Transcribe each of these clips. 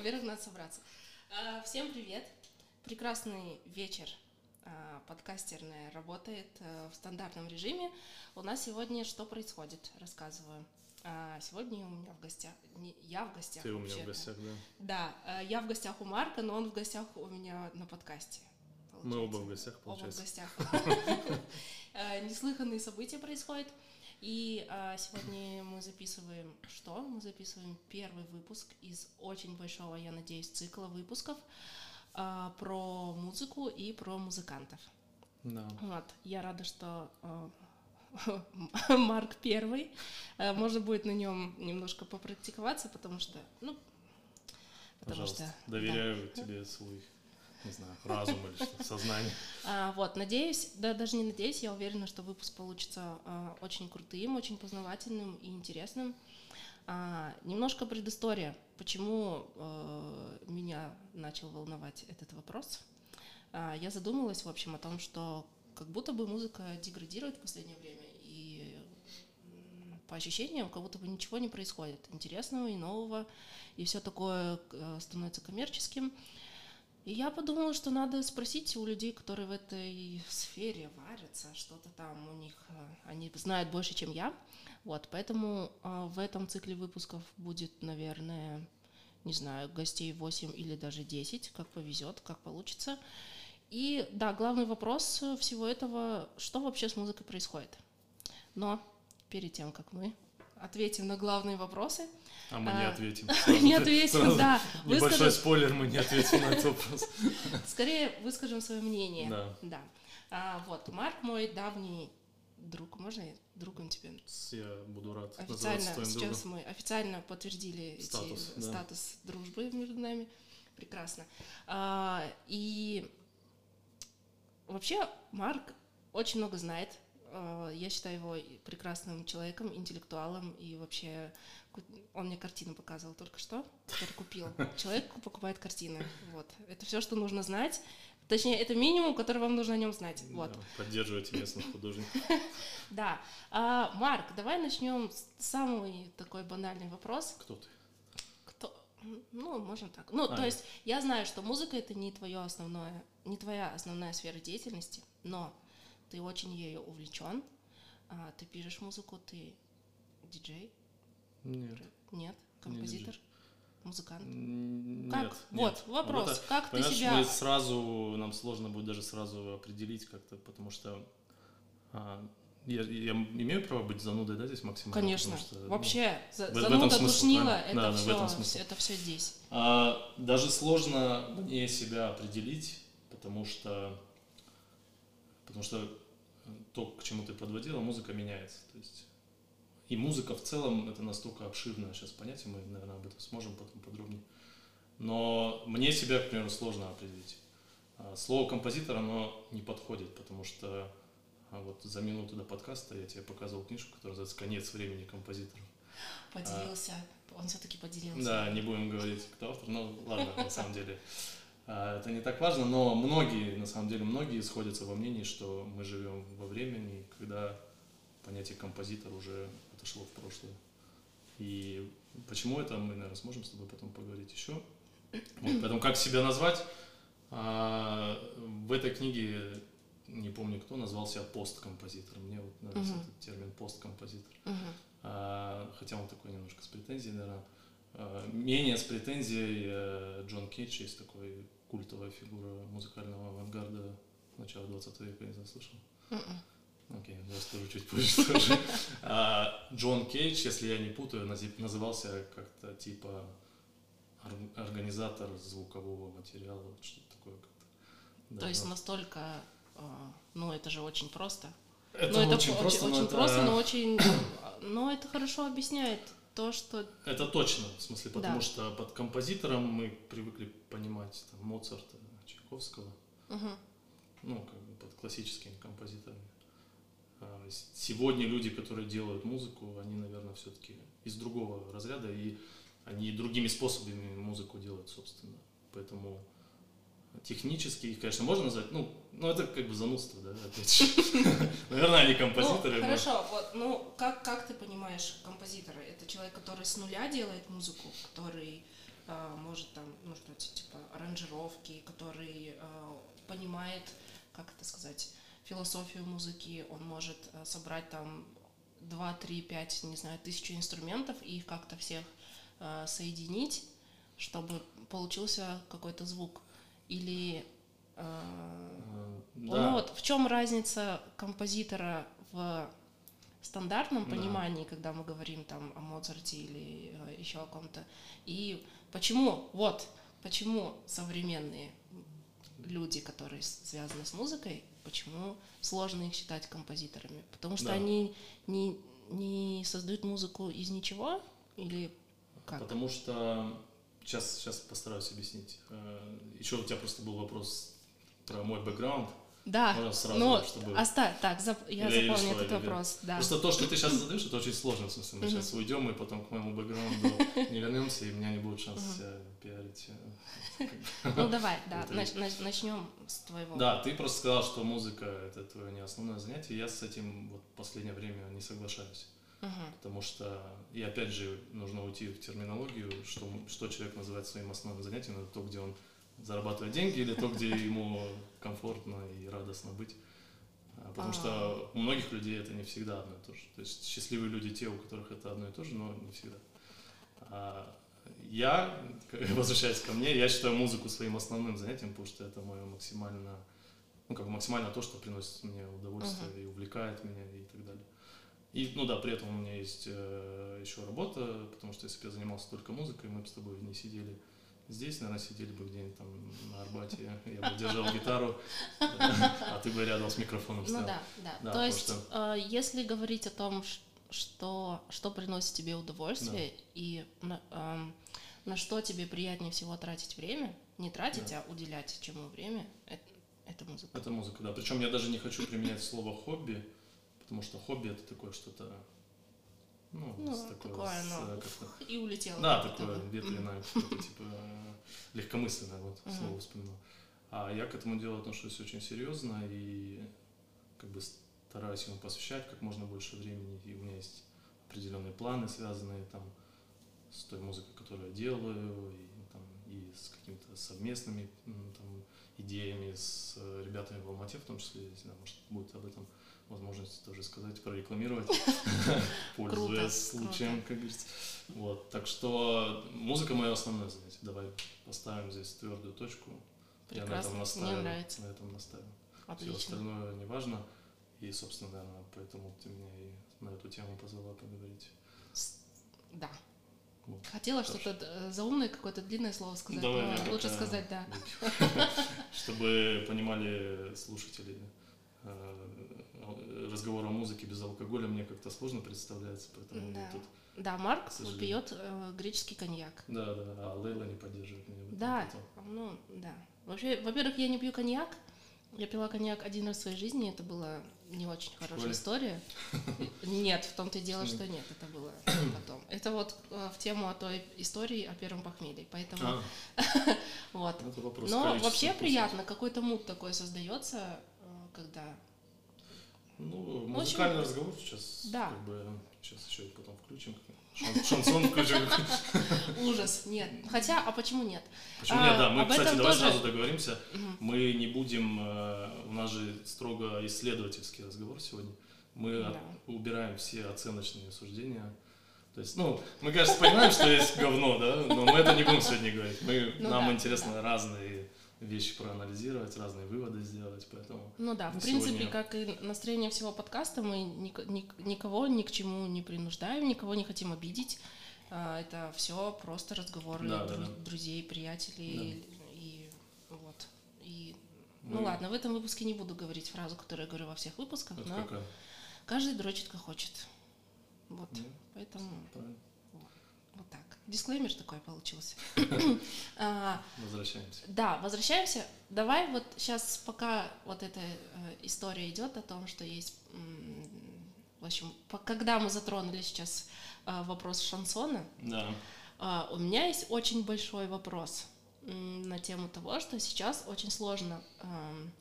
Во-первых, надо собраться. Всем привет. Прекрасный вечер. А, подкастерная работает э, в стандартном режиме. У нас сегодня что происходит? Рассказываю. А, сегодня у меня в гостях, не, я в гостях. Ты у меня в гостях, да? Да, я в гостях у Марка, но он в гостях у меня на подкасте. Получается. Мы оба в гостях, получается. Оба в гостях. Неслыханные события происходят. И а, сегодня мы записываем что? Мы записываем первый выпуск из очень большого, я надеюсь, цикла выпусков а, про музыку и про музыкантов. Да. Вот, я рада, что а, Марк первый. А, можно будет на нем немножко попрактиковаться, потому что, ну, потому Пожалуйста, что доверяю да. тебе свой не знаю, разум или что, сознание. А, вот, надеюсь, да, даже не надеюсь, я уверена, что выпуск получится а, очень крутым, очень познавательным и интересным. А, немножко предыстория, почему меня начал волновать этот вопрос. Я задумалась, в общем, о том, что как будто бы музыка деградирует в последнее время, и по ощущениям, как будто бы ничего не происходит интересного и нового, и все такое э, становится коммерческим. И я подумала, что надо спросить у людей, которые в этой сфере варятся, что-то там у них, э, они знают больше, чем я. Вот, поэтому э, в этом цикле выпусков будет, наверное, не знаю, гостей 8 или даже 10, как повезет, как получится. И да, главный вопрос всего этого, что вообще с музыкой происходит. Но перед тем, как мы ответим на главные вопросы, а мы не а, ответим. Не ответим, да. Небольшой спойлер, мы не ответим на этот вопрос. Скорее выскажем свое мнение. Да. Да. А, вот, Марк мой давний друг, можно я другом тебе? Я буду рад Официально, сейчас мы официально подтвердили статус, эти, да. статус дружбы между нами. Прекрасно. А, и вообще Марк очень много знает. А, я считаю его прекрасным человеком, интеллектуалом и вообще он мне картину показывал только что, который купил. Человек покупает картины. Вот. Это все, что нужно знать. Точнее, это минимум, который вам нужно о нем знать. Вот. Да, поддерживайте местных художников. Да. А, Марк, давай начнем с самый такой банальный вопрос. Кто ты? Кто? Ну, можно так. Ну, а, то есть я знаю, что музыка это не твое основное, не твоя основная сфера деятельности, но ты очень ею увлечен. А, ты пишешь музыку, ты диджей, нет. Нет? Композитор? Нет. Музыкант? Нет, как? Нет. Вот, вопрос. Вот, как ты себя... Мы сразу, нам сложно будет даже сразу определить как-то, потому что а, я, я имею право быть занудой, да, здесь максимально? Конечно. Что, ну, Вообще, ну, в, зануда, смысл, душнила, это, да, все, в этом смысл. это все здесь. А, даже сложно мне себя определить, потому что, потому что то, к чему ты подводила, музыка меняется. То есть и музыка в целом это настолько обширное сейчас понятие, мы, наверное, об этом сможем потом подробнее. Но мне себя, к примеру, сложно определить. А, слово композитор, оно не подходит, потому что а, вот за минуту до подкаста я тебе показывал книжку, которая называется «Конец времени композиторов». Поделился, а, он все-таки поделился. Да, не будем говорить, кто автор, но ладно, на самом деле. А, это не так важно, но многие, на самом деле, многие сходятся во мнении, что мы живем во времени, когда понятие композитор уже отошло в прошлое. И почему это, мы, наверное, сможем с тобой потом поговорить еще. Вот, поэтому как себя назвать? А, в этой книге, не помню кто, назвал себя посткомпозитором. Мне вот нравится uh-huh. этот термин посткомпозитор. Uh-huh. А, хотя он такой немножко с претензией, наверное. А, менее с претензией э, Джон Кейдж есть такой культовая фигура музыкального авангарда начала 20 века, не знаю, слышал? Uh-uh. Окей, okay, я скажу чуть позже тоже. А, Джон Кейдж, если я не путаю, назывался как-то типа организатор звукового материала, что-то такое как-то. Да, То есть да. настолько, а, ну это же очень просто. Это но очень это просто, очень, но очень просто, но очень, но это хорошо объясняет то, что. Это точно, в смысле, потому да. что под композитором мы привыкли понимать там, Моцарта, Чайковского, угу. ну как бы под классическими композиторами. А, сегодня люди, которые делают музыку, они, наверное, все-таки из другого разряда, и они другими способами музыку делают, собственно. Поэтому технически их, конечно, можно назвать, ну, ну это как бы занудство, да, опять же. Наверное, они композиторы. Ну, хорошо, вот, ну, как, как ты понимаешь композитора? Это человек, который с нуля делает музыку, который а, может там, ну что типа аранжировки, который понимает, как это сказать, философию музыки, он может собрать там 2, 3, 5, не знаю, тысячу инструментов и их как-то всех соединить, чтобы получился какой-то звук. Или да. Ну вот в чем разница композитора в стандартном да. понимании, когда мы говорим там о Моцарте или э, еще о ком-то, и почему, вот, почему современные люди, которые связаны с музыкой, почему сложно их считать композиторами? Потому что да. они не, не создают музыку из ничего или как? Потому что сейчас, сейчас постараюсь объяснить. Э, еще у тебя просто был вопрос про мой бэкграунд. Да, Можно сразу, ну, чтобы... оставь, так, зап... я или, запомню этот или, вопрос, да. Просто то, что ты сейчас задаешь, это очень сложно, в смысле, мы uh-huh. сейчас уйдем и потом к моему бэкграунду не вернемся, и у меня не будет шанса uh-huh. себя пиарить. Ну давай, да, начнем с твоего. Да, ты просто сказал, что музыка — это твое не основное занятие, я с этим вот последнее время не соглашаюсь. Uh-huh. Потому что, и опять же, нужно уйти в терминологию, что, что человек называет своим основным занятием, это то, где он зарабатывать деньги или то, где ему комфортно и радостно быть. А, потому что у многих людей это не всегда одно и то же. То есть счастливые люди те, у которых это одно и то же, но не всегда. А, я, возвращаясь ко мне, я считаю музыку своим основным занятием, потому что это мое максимально, ну как бы максимально то, что приносит мне удовольствие uh-huh. и увлекает меня и так далее. И, ну да, при этом у меня есть э, еще работа, потому что если бы я занимался только музыкой, мы бы с тобой не сидели Здесь, наверное, сидели бы где-нибудь там на Арбате, я бы держал гитару, а ты бы рядом с микрофоном стоял. Ну да, да. То есть, э, если говорить о том, что, что приносит тебе удовольствие и эм, на, что тебе приятнее всего тратить время, не тратить, а уделять чему время, это, музыка. Это музыка, да. Причем я даже не хочу применять слово хобби, потому что хобби это такое что-то ну, ну такое, такое с, оно, как-то... и улетело. Да, такое ветреное, типа легкомысленное, вот uh-huh. слово вспоминал. А я к этому делу отношусь очень серьезно и как бы стараюсь ему посвящать как можно больше времени. И у меня есть определенные планы, связанные там с той музыкой, которую я делаю, и, там, и с какими-то совместными там, идеями с ребятами в Алмате, в том числе, не знаю, может, будет об этом возможность тоже сказать, прорекламировать, пользуясь случаем, как говорится. Вот, так что музыка мое основное занятие. Давай поставим здесь твердую точку. Я на этом. Мне нравится. На этом. Отлично. Все остальное не важно. И, собственно, наверное, поэтому ты меня и на эту тему позвала поговорить. Да. Вот. Хотела что-то заумное, какое-то длинное слово сказать, Давай, но лучше сказать «да». Чтобы понимали слушатели, э, разговор о музыке без алкоголя мне как-то сложно представляется, поэтому да. тут... Да, Марк пьет э, греческий коньяк. Да, да, а Лейла не поддерживает меня. Да, ну, да. Вообще, во-первых, я не пью коньяк. Я пила коньяк один раз в своей жизни, это была не очень хорошая история. Нет, в том-то и дело, что нет, это было потом. Это вот э, в тему о той истории о первом похмелье, поэтому а. вот. Но вообще приятно, какой-то мут такой создается, э, когда ну, музыкальный общем, разговор сейчас. Да. Как бы, сейчас еще и потом включим. Шан, шансон включим. Ужас, нет. Хотя, а почему нет? Почему нет, да. Мы, кстати, давай сразу договоримся. Мы не будем, э, у нас же строго исследовательский разговор сегодня. Мы убираем все оценочные суждения. То есть, ну, мы, конечно, понимаем, что есть говно, да, но мы это не будем сегодня говорить. Мы, ну, нам интересно разные вещи проанализировать, разные выводы сделать, поэтому... Ну да, в принципе, сегодня... как и настроение всего подкаста, мы ни, ни, никого ни к чему не принуждаем, никого не хотим обидеть. А, это все просто разговоры да, дру- да, да. друзей, приятелей да. и вот. И, мы... Ну ладно, в этом выпуске не буду говорить фразу, которую я говорю во всех выпусках, Это но какая? каждый дрочит как хочет. Вот, да. поэтому... Правильно. Вот так. Дисклеймер такой получился. А, возвращаемся. Да, возвращаемся. Давай вот сейчас, пока вот эта э, история идет о том, что есть, в общем, когда мы затронули сейчас э, вопрос шансона, да. А, у меня есть очень большой вопрос на тему того, что сейчас очень сложно эм,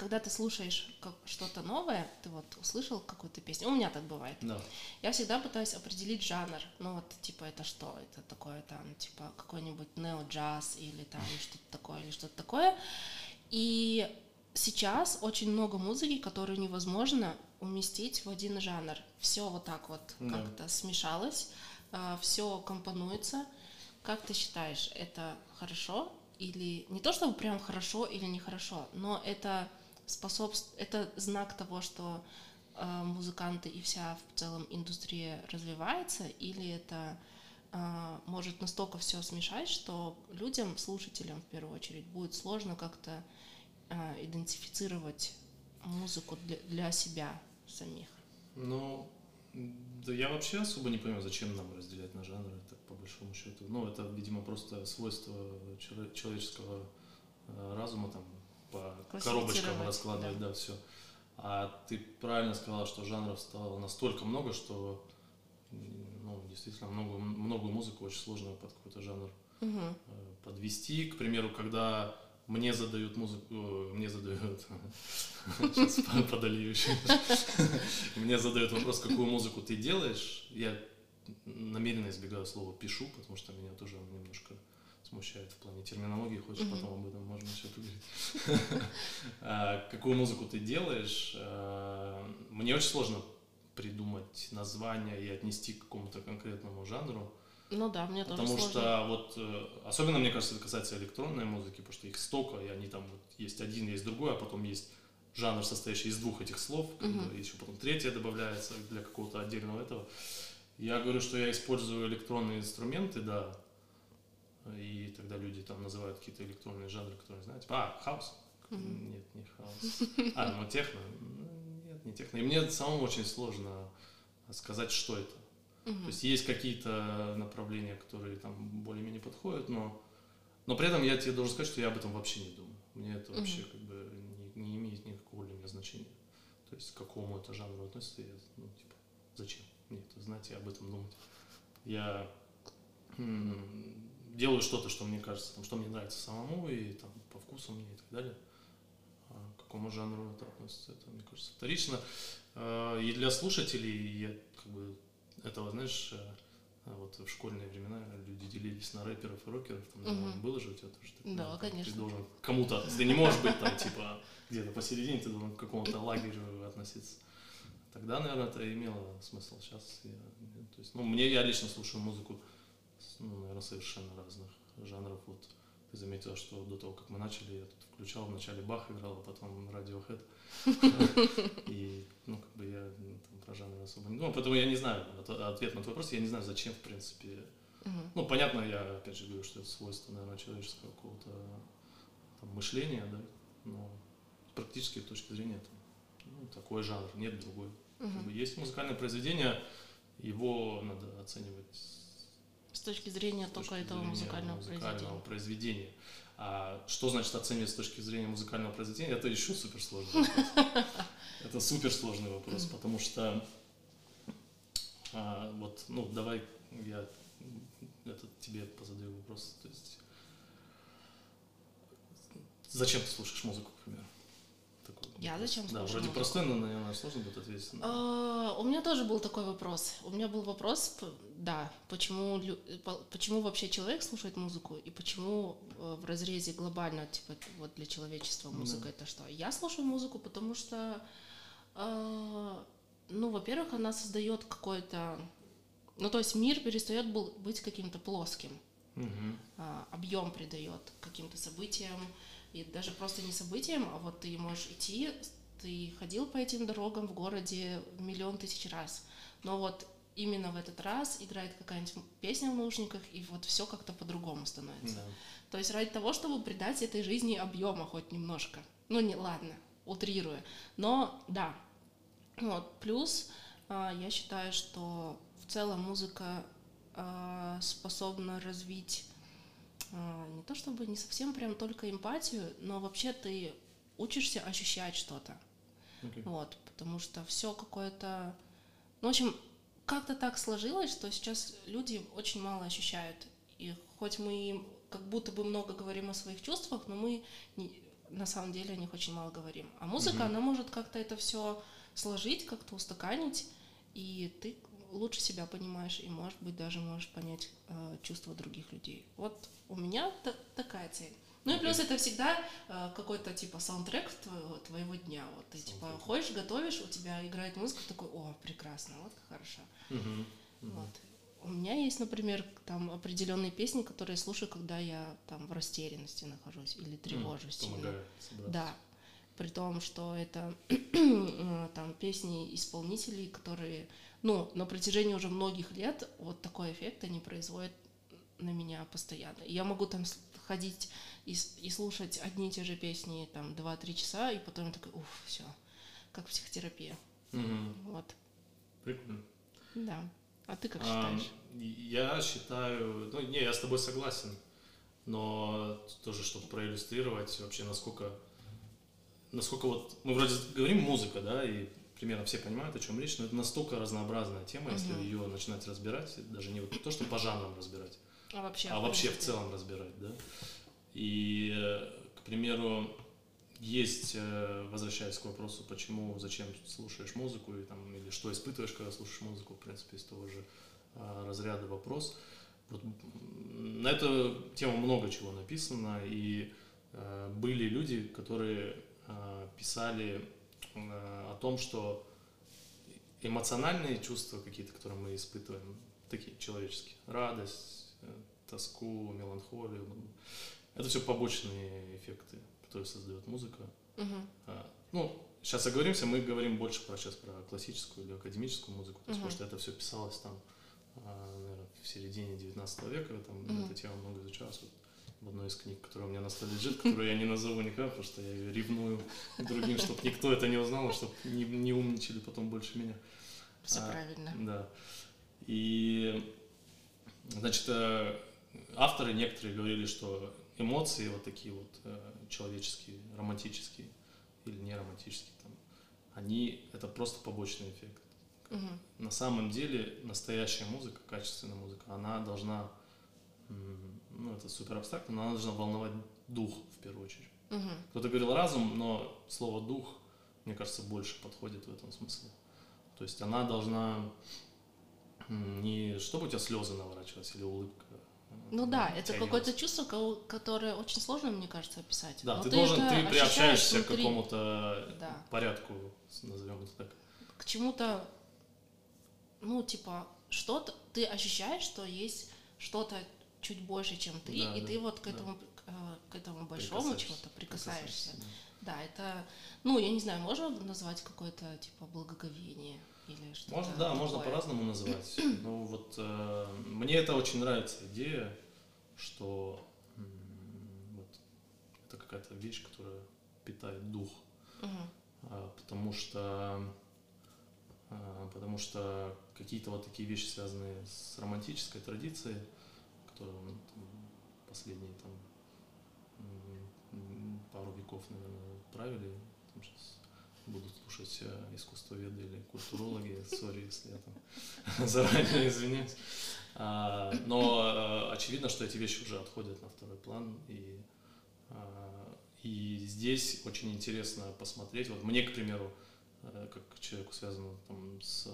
когда ты слушаешь что-то новое, ты вот услышал какую-то песню, у меня так бывает. Да. Я всегда пытаюсь определить жанр. Ну вот, типа, это что? Это такое там, типа, какой-нибудь нео-джаз или там что-то такое, или что-то такое. И сейчас очень много музыки, которую невозможно уместить в один жанр. Все вот так вот Да. как-то смешалось, все компонуется. Как ты считаешь, это хорошо или не то, чтобы прям хорошо или нехорошо, но это способствует, это знак того, что э, музыканты и вся в целом индустрия развивается, или это э, может настолько все смешать, что людям, слушателям в первую очередь, будет сложно как-то э, идентифицировать музыку для, для себя самих. Ну, да я вообще особо не понимаю, зачем нам разделять на жанры, так по большому счету. Ну, это, видимо, просто свойство чело- человеческого э, разума, там, по коробочкам раскладывать, да, все. А ты правильно сказала, что жанров стало настолько много, что, ну, действительно, много, многую музыку очень сложно под какой-то жанр э, подвести. К примеру, когда мне задают музыку, э, мне задают, сейчас подолью еще. Мне задают вопрос, какую музыку ты делаешь. Я намеренно избегаю слова пишу, потому что меня тоже немножко смущает в плане терминологии. Хочешь, Мгм. потом об этом можно еще поговорить. А, Какую музыку ты делаешь? а, Мне очень сложно придумать название и отнести к какому-то конкретному жанру. Ну да, мне тоже Потому сложно. что вот, э, особенно, мне кажется, это касается электронной музыки, потому что их столько, и они там вот есть один, есть другой, а потом есть жанр, состоящий из двух этих слов, бы, еще потом третье добавляется для какого-то отдельного этого. Я говорю, что я использую электронные инструменты, да, и тогда люди там называют какие-то электронные жанры, которые типа, а, хаос? Нет, не хаос. А, ну техно? Нет, не техно. И мне самому очень сложно сказать, что это. Мгм. То есть есть какие-то направления, которые там более-менее подходят, но, но при этом я тебе должен сказать, что я об этом вообще не думаю. Мне это вообще как бы не, не имеет никакого для меня значения. То есть к какому это жанру относится, я, ну, типа, зачем мне это знать и об этом думать. Я делаю что-то, что мне кажется, там, что мне нравится самому и там по вкусу мне и так далее. А к какому жанру это относится, это, мне кажется, вторично. А, И для слушателей я как бы этого, знаешь, э, вот в школьные времена люди делились на рэперов и рокеров. Там, Мгм. было же у тебя тоже такое? Да, Там конечно. Ты должен кому-то, ты не можешь быть там, типа, где-то посередине, ты должен к какому-то лагерю относиться. Тогда, наверное, это имело смысл. Сейчас я, нет. то есть, ну, мне, я лично слушаю музыку, ну, наверное, совершенно разных жанров. Вот ты заметила, что до того, как мы начали, я тут включал, вначале Бах играл, а потом Radiohead. И, ну, как бы я ну, там, про жанры особо не думаю, поэтому я не знаю от- ответ на твой вопрос, я не знаю, зачем, в принципе. Ну, понятно, я опять же говорю, что это свойство, наверное, человеческого какого-то мышления, да, но с практической точки зрения это ну, такой жанр, нет другой. Есть музыкальное произведение, его надо оценивать с точки зрения с только точки этого зрения музыкального, музыкального произведения. произведения. А что значит оценивать с точки зрения музыкального произведения, это еще суперсложный вопрос. Это суперсложный вопрос, потому что а, вот, ну, давай я это тебе позадаю вопрос. То есть, зачем ты слушаешь музыку, к примеру? Я зачем Да, слушаю вроде музыку? простой, но, наверное, сложно будет ответить. А, У меня тоже был такой вопрос. У меня был вопрос, да, почему, почему вообще человек слушает музыку и почему э, в разрезе глобально, типа, вот для человечества музыка Да. это что? Я слушаю музыку, потому что, э, ну, во-первых, она создает какой-то, ну, то есть мир перестает был- быть каким-то плоским. А, объем придает каким-то событиям, и даже просто не событиям, а вот ты можешь идти, ты ходил по этим дорогам в городе миллион тысяч раз, но вот именно в этот раз играет какая-нибудь песня в наушниках, и вот все как-то по-другому становится. Да. То есть ради того, чтобы придать этой жизни объема хоть немножко. Ну, не, ладно, утрируя. Но да. Вот. Плюс а, я считаю, что в целом музыка а, способна развить не то чтобы не совсем прям только эмпатию, но вообще ты учишься ощущать что-то. Окей. Вот, потому что все какое-то... Ну, в общем, как-то так сложилось, что сейчас люди очень мало ощущают. И хоть мы как будто бы много говорим о своих чувствах, но мы не- на самом деле о них очень мало говорим. А музыка, Мгм. она может как-то это все сложить, как-то устаканить, и ты лучше себя понимаешь, и, может быть, даже можешь понять э, чувства других людей. Вот у меня та- такая цель. Ну и плюс это всегда э, какой-то типа саундтрек твоего, твоего дня. Вот ты типа Саундтрек. ходишь, готовишь, у тебя играет музыка, такой, о, прекрасно, вот как хорошо. Мгм. Мгм. Вот. У меня есть, например, там определенные песни, которые я слушаю, когда я там в растерянности нахожусь или тревожусь. сильно. Помогает собраться. Да. При том, что это э, там песни исполнителей, которые, ну, на протяжении уже многих лет вот такой эффект они производят на меня постоянно. Я могу там ходить и, и слушать одни и те же песни там 2-3 часа, и потом я такой, уф, все, как психотерапия. Мгм. Вот, Прикольно. да. А ты как А, считаешь? Я считаю, ну не, я с тобой согласен, но тоже, чтобы проиллюстрировать вообще, насколько, насколько вот, мы вроде говорим музыка, да, и примерно все понимают, о чем речь, но это настолько разнообразная тема, если ее начинать разбирать, даже не вот то, что по жанрам разбирать, А вообще, а вообще в целом разбирать, да. И, э, к примеру, есть, э, возвращаясь к вопросу, почему, зачем слушаешь музыку, и, там, или что испытываешь, когда слушаешь музыку, в принципе, из того же а, разряда вопрос. Вот, на эту тему много чего написано, и э, были люди, которые э, писали о том, что эмоциональные чувства какие-то, которые мы испытываем, такие человеческие, радость, э, тоску, меланхолию, ну, это все побочные эффекты, которые создает музыка. Мгм. А, Ну, сейчас оговоримся, мы говорим больше про сейчас про классическую или академическую музыку, Мгм. потому что это все писалось там, а, наверное, в середине 19 века, там Мгм. эта тема много изучалась. Вот в одной из книг, которая у меня на столе лежит, которую я не назову никогда, потому что я ее ревную другим, чтобы никто это не узнал, чтобы не, не умничали потом больше меня. Все А, правильно. Да. И, значит, э, авторы некоторые говорили, что эмоции вот такие вот э, человеческие, романтические или не романтические, там, они это просто побочный эффект. Мгм. На самом деле настоящая музыка, качественная музыка, она должна, ну это супер абстрактно, но она должна волновать дух в первую очередь. Мгм. Кто-то говорил разум, но слово дух, мне кажется, больше подходит в этом смысле. То есть она должна не чтобы у тебя слезы наворачивались или улыбка. э, Ну да, это какое-то чувство, ко- которое очень сложно, мне кажется, описать. Да, Но ты должен, это ты приобщаешься к внутри, какому-то Да. порядку, назовем это так. К чему-то, ну, типа, что-то, ты ощущаешь, что есть что-то чуть больше, чем ты, Да, и да, ты вот к да. этому, э, к этому большому Прикасаешься, чему-то прикасаешься. да. Да, это, ну, я не знаю, можно назвать какое-то, типа, благоговение или что-то Можно, да, можно такое? по-разному называть. Ну вот э, мне это очень нравится идея, что вот, это какая-то вещь, которая питает дух. А, потому что а, потому что какие-то вот такие вещи, связанные с романтической традицией, там, последние там пару веков, наверное, правили, там сейчас будут слушать э, искусствоведы или культурологи, сори, если я там заранее извиняюсь. А, Но э, очевидно, что эти вещи уже отходят на второй план, и а, и здесь очень интересно посмотреть. Вот мне, к примеру, э, как человеку, связанному там, с,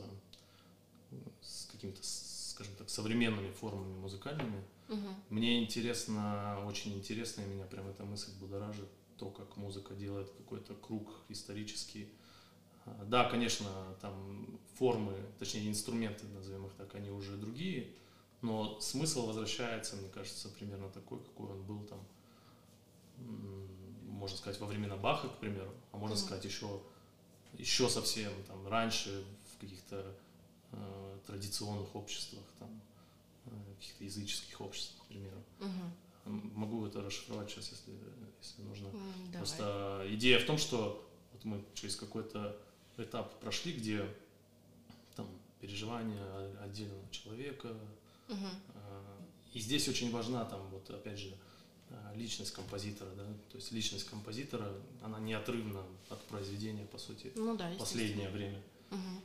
с какими-то, скажем так, современными формами музыкальными, Мгм. мне интересно, очень интересно, и меня прям эта мысль будоражит, то, как музыка делает какой-то круг исторический. А, Да, конечно, там формы, точнее инструменты, назовем их так, они уже другие, но смысл возвращается, мне кажется, примерно такой, какой он был там, можно сказать, во времена Баха, к примеру, а можно Мгм. сказать еще, еще совсем там раньше в каких-то э, традиционных обществах, там, каких-то языческих обществах, к примеру. М, Могу это расшифровать сейчас, если, если нужно. Давай. Просто идея в том, что вот мы через какой-то этап прошли, где там переживания отдельного человека, а, и здесь очень важна там вот опять же а, личность композитора, да, то есть личность композитора, она неотрывна от произведения, по сути, Ну да, последнее время. Мгм.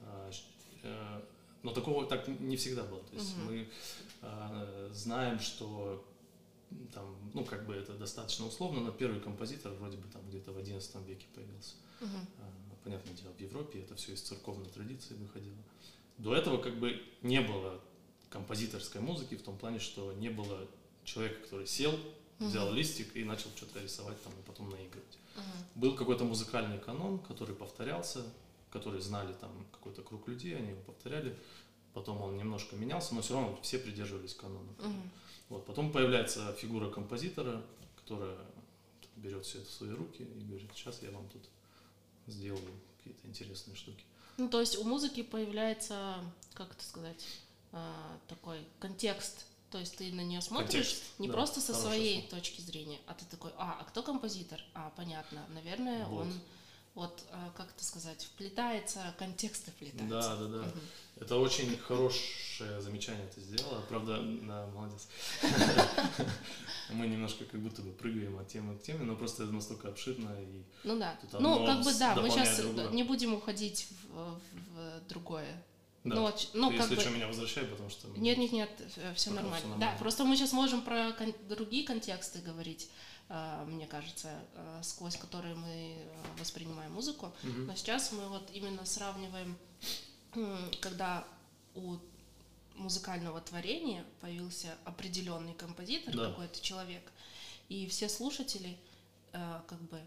Э, Но такого так не всегда было. То есть Мгм. мы а, знаем, что там, ну, как бы это достаточно условно, но первый композитор вроде бы там где-то в XI веке появился. А, Понятное дело, в Европе это все из церковной традиции выходило. До этого как бы не было композиторской музыки в том плане, что не было человека, который сел, взял Мгм. листик и начал что-то рисовать там и потом наигрывать. Мгм. Был какой-то музыкальный канон, который повторялся, который знали там какой-то круг людей, они его повторяли. Потом он немножко менялся, но все равно все придерживались канона. Мгм. Вот. Потом появляется фигура композитора, которая берет все это в свои руки и говорит, сейчас я вам тут сделаю какие-то интересные штуки. Ну, то есть у музыки появляется, как это сказать, а, такой контекст. То есть ты на нее смотришь Контекст, не да, просто со своей слово. точки зрения, а ты такой, а, а кто композитор? А, понятно, наверное, Вот. он вот, а, как это сказать, вплетается, контексты вплетаются. Да, да, да. Мгм. Это очень хорошее замечание ты сделала. Правда, да, молодец. Мы немножко как будто бы прыгаем от темы к теме, но просто это настолько обширно и Ну да. Ну, как бы да, мы сейчас другое. не будем уходить в, в другое. да. Ну, вот, ну, как если бы... что, меня возвращай, потому что... Нет, нет, нет, все нормально. Да, нормально. просто мы сейчас можем про кон- другие контексты говорить, мне кажется, а, сквозь которые мы а, воспринимаем музыку. Мгм. Но сейчас мы вот именно сравниваем, когда у музыкального творения появился определенный композитор, Да. какой-то человек, и все слушатели э, как бы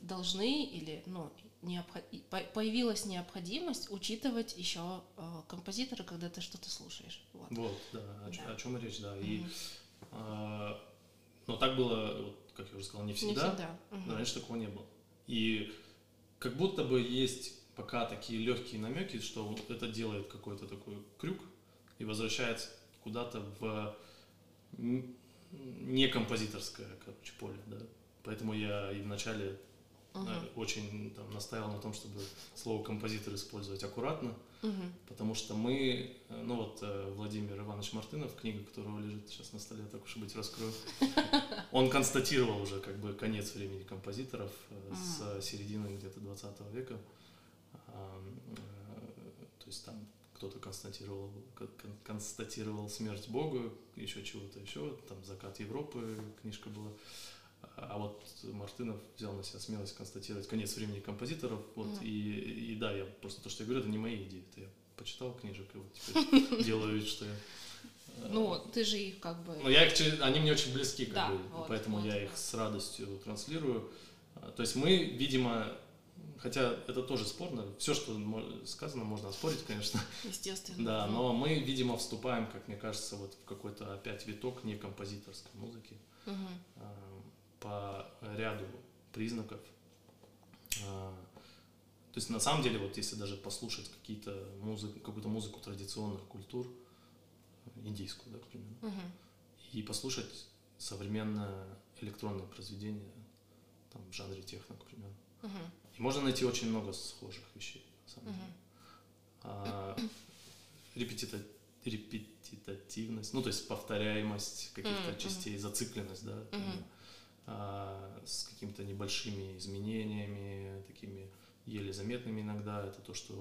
должны или ну необхо- и по- появилась необходимость учитывать еще э, композитора, когда ты что-то слушаешь. Вот. Вот, да, о, Да. о чем речь, да. И, Мгм. Но так было, как я уже сказал, не Не всегда. всегда. Мгм. Но раньше такого не было. И как будто бы есть пока такие легкие намеки, что вот это делает какой-то такой крюк и возвращается куда-то в не композиторское, короче, поле, да. Поэтому я и вначале э, Мгм. очень там, настаивал на том, чтобы слово композитор использовать аккуратно, Мгм. потому что мы, э, ну вот э, Владимир Иванович Мартынов, книга которого лежит сейчас на столе, так уж и быть, раскрою, он констатировал уже как бы конец времени композиторов э, с середины где-то 20 века. То есть там кто-то констатировал, кон- кон- констатировал смерть Бога, еще чего-то еще, там «Закат Европы» книжка была. А вот Мартынов взял на себя смелость констатировать конец времени композиторов. Вот, Мгм. и, и да, я просто то, что я говорю, это не мои идеи. Это я почитал книжек и вот теперь делаю вид, что я... э, Ну, ты же их как бы... но я их, они мне очень близки, как Да, бы, вот, поэтому вот, я вот. их с радостью транслирую. А, То есть мы, видимо, хотя это тоже спорно, все, что сказано, можно оспорить, конечно, Естественно. да, Ну, но мы, видимо, вступаем, как мне кажется, вот в какой-то опять виток не композиторской музыки мгм. По ряду признаков. А, То есть на самом деле, вот если даже послушать какие-то музыку, какую-то музыку традиционных культур, индийскую, да, к примеру, Мгм. и послушать современное электронное произведение там, в жанре техно, к примеру. Мгм. И можно найти очень много схожих вещей, на самом деле. Мгм. А, репетита- репетитативность, ну то есть повторяемость каких-то Мгм, частей, зацикленность, да, а, с какими-то небольшими изменениями, такими еле заметными иногда. Это то, что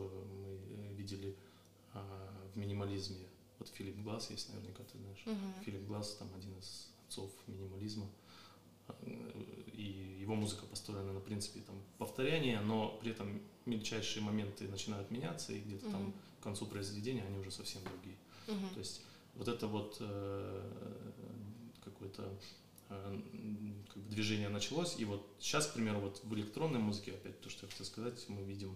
мы э, видели а, в минимализме. Вот Филипп Глаз есть, наверняка ты знаешь. Мгм. Филипп Глаз там один из отцов минимализма. А, И его музыка построена на принципе там, повторяния, но при этом мельчайшие моменты начинают меняться, и где-то там Мгм. к концу произведения они уже совсем другие. Мгм. То есть вот это вот э, какое-то м, как бы движение началось, и вот сейчас, к примеру, вот в электронной музыке, опять то, что я хотел сказать, мы видим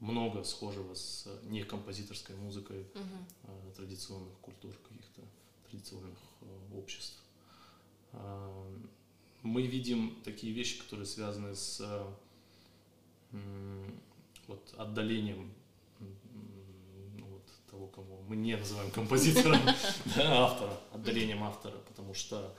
много схожего с некомпозиторской музыкой э, традиционных культур, каких-то традиционных э, обществ. А, Мы видим такие вещи, которые связаны с э, вот, отдалением ну, вот, того, кого мы не называем композитором, да, автора, отдалением автора, потому что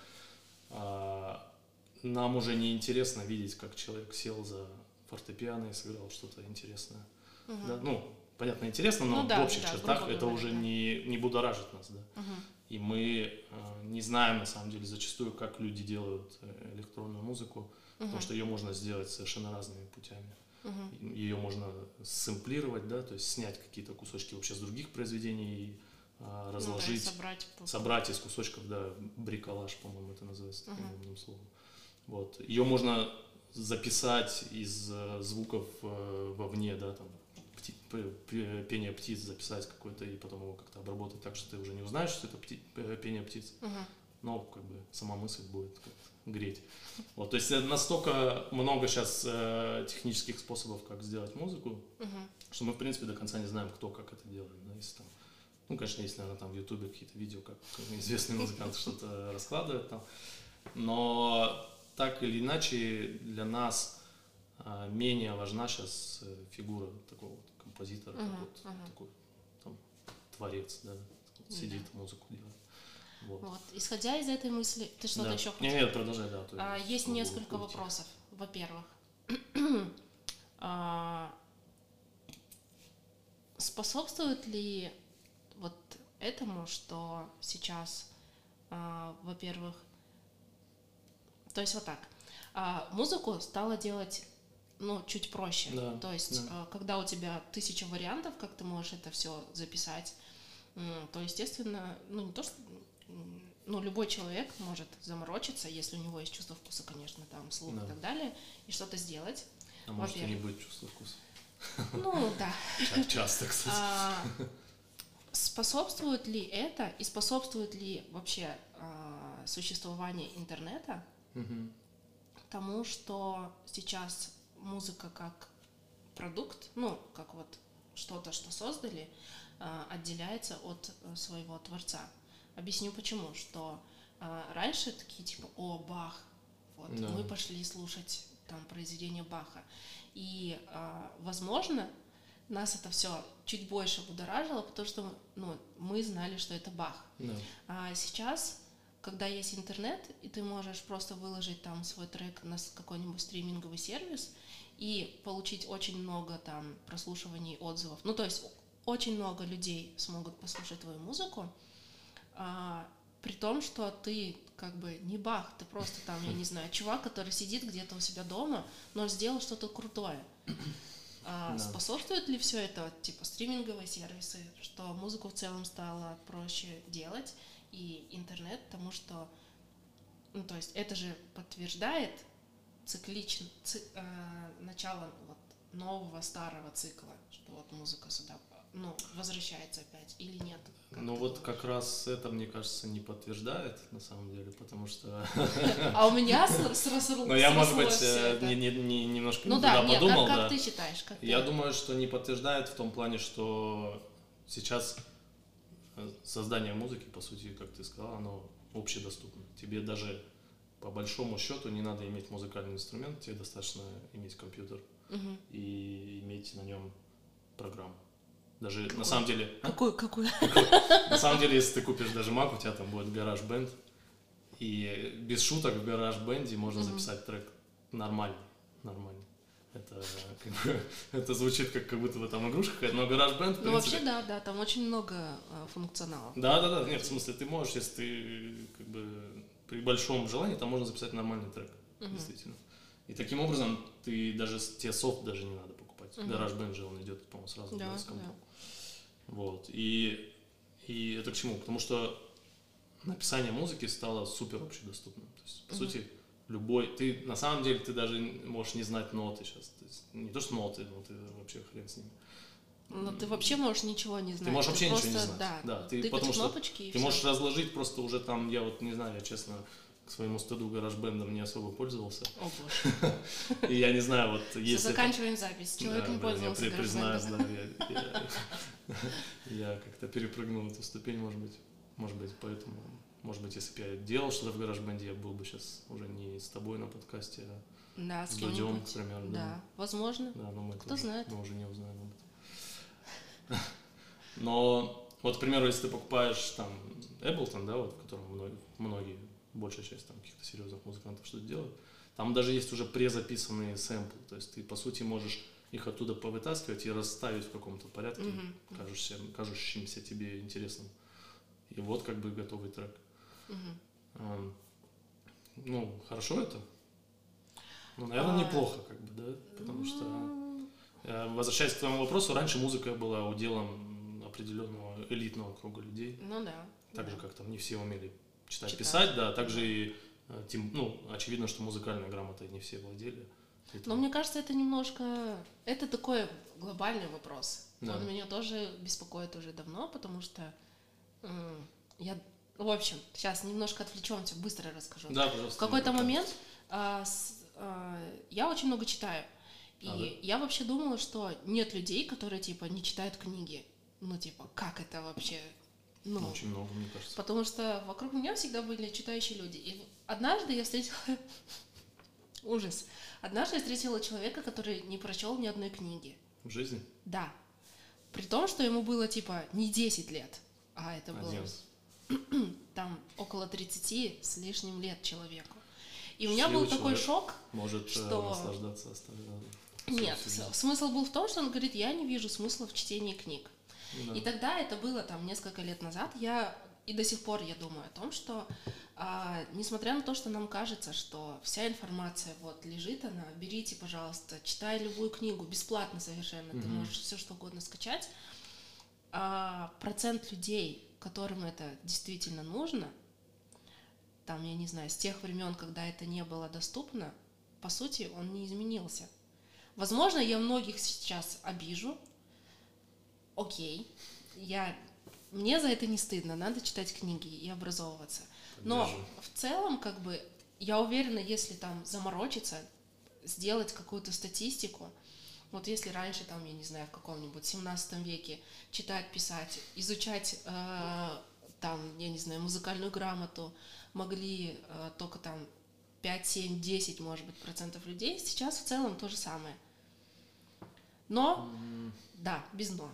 нам уже не интересно видеть, как человек сел за фортепиано и сыграл что-то интересное. Мгм. Да, ну, понятно, интересно, но Ну да, в общих да, чертах это говоря, уже да. не, не будоражит нас, да. Мгм. И мы э, не знаем, на самом деле, зачастую, как люди делают э, электронную музыку, потому Мгм. что ее можно сделать совершенно разными путями. Мгм. Ее можно сэмплировать, да, то есть снять какие-то кусочки вообще с других произведений и а, Ну, разложить, да, собрать. собрать из кусочков, да, бриколаж, по-моему, это называется таким Мгм. умным словом. Вот. Ее можно записать из э, звуков э, вовне, да, там, пти- пение птиц записать какое-то и потом его как-то обработать так, что ты уже не узнаешь, что это пти- э, пение птиц, Мгм. но как бы сама мысль будет греть. Вот, то есть э, настолько много сейчас технических способов, как сделать музыку, Мгм. что мы, в принципе, до конца не знаем, кто как это делает. Да, если там, ну, конечно, есть, наверное, там в Ютубе какие-то видео, как известный музыкант что-то раскладывает там. Но так или иначе для нас а, менее важна сейчас фигура такого вот композитора, как Мгм, вот мгм. такой там творец, да, сидит, музыку делает. Вот. Вот. Исходя из этой мысли, ты что-то Да. еще Не, хотел? нет, продолжай, да. а А, есть несколько уйти. вопросов. Во-первых, а, способствует ли вот этому, что сейчас, а, во-первых, то есть вот так, а, музыку стало делать ну, чуть проще. Да, то есть, да. а, когда у тебя тысяча вариантов, как ты можешь это все записать, то, естественно, ну, не то, что ну, любой человек может заморочиться, если у него есть чувство вкуса, конечно, там, слух Да. и так далее, и что-то сделать. А может и не быть чувства вкуса. Ну, да. Ча- Часто, кстати. Способствует ли это и способствует ли вообще а, существование интернета Мгм. тому, что сейчас музыка как продукт, ну, как вот что-то, что создали, а, отделяется от э, своего творца. Объясню почему, что а, раньше такие типа, о, Бах, вот, Да. мы пошли слушать там произведение Баха. И, а, возможно, нас это все чуть больше будоражило, потому что ну, мы знали, что это Бах. Да. А сейчас, когда есть интернет, и ты можешь просто выложить там свой трек на какой-нибудь стриминговый сервис и получить очень много там прослушиваний, отзывов. Ну, то есть очень много людей смогут послушать твою музыку, а, при том, что ты как бы не бах, ты просто там, я не знаю, чувак, который сидит где-то у себя дома, но сделал что-то крутое. А Да. Способствует ли все это, типа, стриминговые сервисы, что музыку в целом стало проще делать, и интернет, потому что, ну, то есть это же подтверждает циклично, ци- э, начало вот нового старого цикла, что вот музыка сюда, ну, возвращается опять или нет? Как Ну вот как раз это, мне кажется, не подтверждает на самом деле, потому что... А у меня с- сросло Ну я, может быть, э, не- немножко Ну не да, туда подумал, как, как да. ты считаешь? Как Я думаю, что не подтверждает в том плане, что сейчас э, создание музыки, по сути, как ты сказал, оно общедоступно. Тебе даже по большому счету не надо иметь музыкальный инструмент, тебе достаточно иметь компьютер и иметь на нем программу. Даже на Какой? самом деле, а? Какую, какую? на самом деле, если ты купишь даже Mac, у тебя там будет гараж бенд, и без шуток в гараж бенде можно записать трек нормальный, нормальный. Это, как бы, это звучит как, как будто бы там игрушка какая-то, но гараж бенд, Ну вообще да, да, там очень много э, функционала. да, да, да, нет, в смысле, ты можешь, если ты как бы при большом желании, там можно записать нормальный трек, Мгм. действительно. И таким образом ты даже тебе софт даже не надо покупать. Мгм. Гараж бенд же он идет, по-моему, сразу Да, да. Вот. И, и это к чему? Потому что написание музыки стало супер общедоступным. То есть, по Мгм. сути, любой... Ты, на самом деле, ты даже можешь не знать ноты сейчас. То есть, не то, что ноты, но ты вообще хрен с ними. Но ты вообще можешь ничего не знать. можешь вообще ничего не просто, знать. Да, Да, ты- потому что Ты всё. можешь разложить просто уже там, я вот не знаю, я честно к своему стыду гараж-бендом не особо пользовался. О боже. И я не знаю, вот если... заканчиваем запись. Человек Да, не да, я пользовался при- признаюсь, да, я, я- я как-то перепрыгнул эту ступень, может быть. Может быть, поэтому, может быть, если бы я делал что-то в гараж-бенде, я был бы сейчас уже не с тобой на подкасте, а Да, с с Дудем, к примеру. Да, возможно. Да, но мы Кто тоже- знает. Мы уже не узнаем об этом. Но вот, к примеру, если ты покупаешь там Ableton, да, вот, в котором многие, большая часть там каких-то серьезных музыкантов что-то делают, там даже есть уже презаписанные сэмплы, то есть ты, по сути, можешь их оттуда повытаскивать и расставить в каком-то порядке, мгм, кажущимся, кажущимся тебе интересным. И вот как бы готовый трек. Ам, Ну, хорошо это? Ну, наверное, А, неплохо, как бы, да? Потому что, э, возвращаясь к твоему вопросу, раньше музыка была уделом определенного элитного круга людей. Ну да. Так да. же, как там не все умели читать, Читать. писать, да, также и э, тем, ну, очевидно, что музыкальной грамотой не все владели. Но мне кажется, это немножко... Это такой глобальный вопрос. Да. Он меня тоже беспокоит уже давно, потому что м, я... В общем, сейчас немножко отвлечемся, быстро расскажу. да, пожалуйста. В какой-то момент а, с- а, я очень много читаю. И А, да? я вообще думала, что нет людей, которые, типа, не читают книги. Ну, типа, как это вообще? Ну, Очень много, мне кажется. Потому что вокруг меня всегда были читающие люди. И однажды я встретила... Ужас. Однажды я встретила человека, который не прочел ни одной книги. В жизни? Да. При том, что ему было типа не 10 лет, а это было Один. там около 30 с лишним лет человеку. И у меня был такой шок. Может э, Что- наслаждаться остальным. Нет, смысл был в том, что он говорит, я не вижу смысла в чтении книг. Ну да. И тогда это было там несколько лет назад. Я и до сих пор я думаю о том, что а, несмотря на то, что нам кажется, что вся информация вот лежит она, берите, пожалуйста, читай любую книгу бесплатно совершенно, ты Мгм. можешь все что угодно скачать. А процент людей, которым это действительно нужно, там я не знаю, с тех времен, когда это не было доступно, по сути, он не изменился. Возможно, я многих сейчас обижу. Окей, я мне за это не стыдно, надо читать книги и образовываться. Но Поддерживаю. в целом, как бы, я уверена, если там заморочиться, сделать какую-то статистику, вот если раньше, там, я не знаю, в каком-нибудь 17 веке читать, писать, изучать, э, там, я не знаю, музыкальную грамоту могли э, только там 5, 7, 10, может быть, процентов людей, сейчас в целом то же самое. Но, М, да, без но.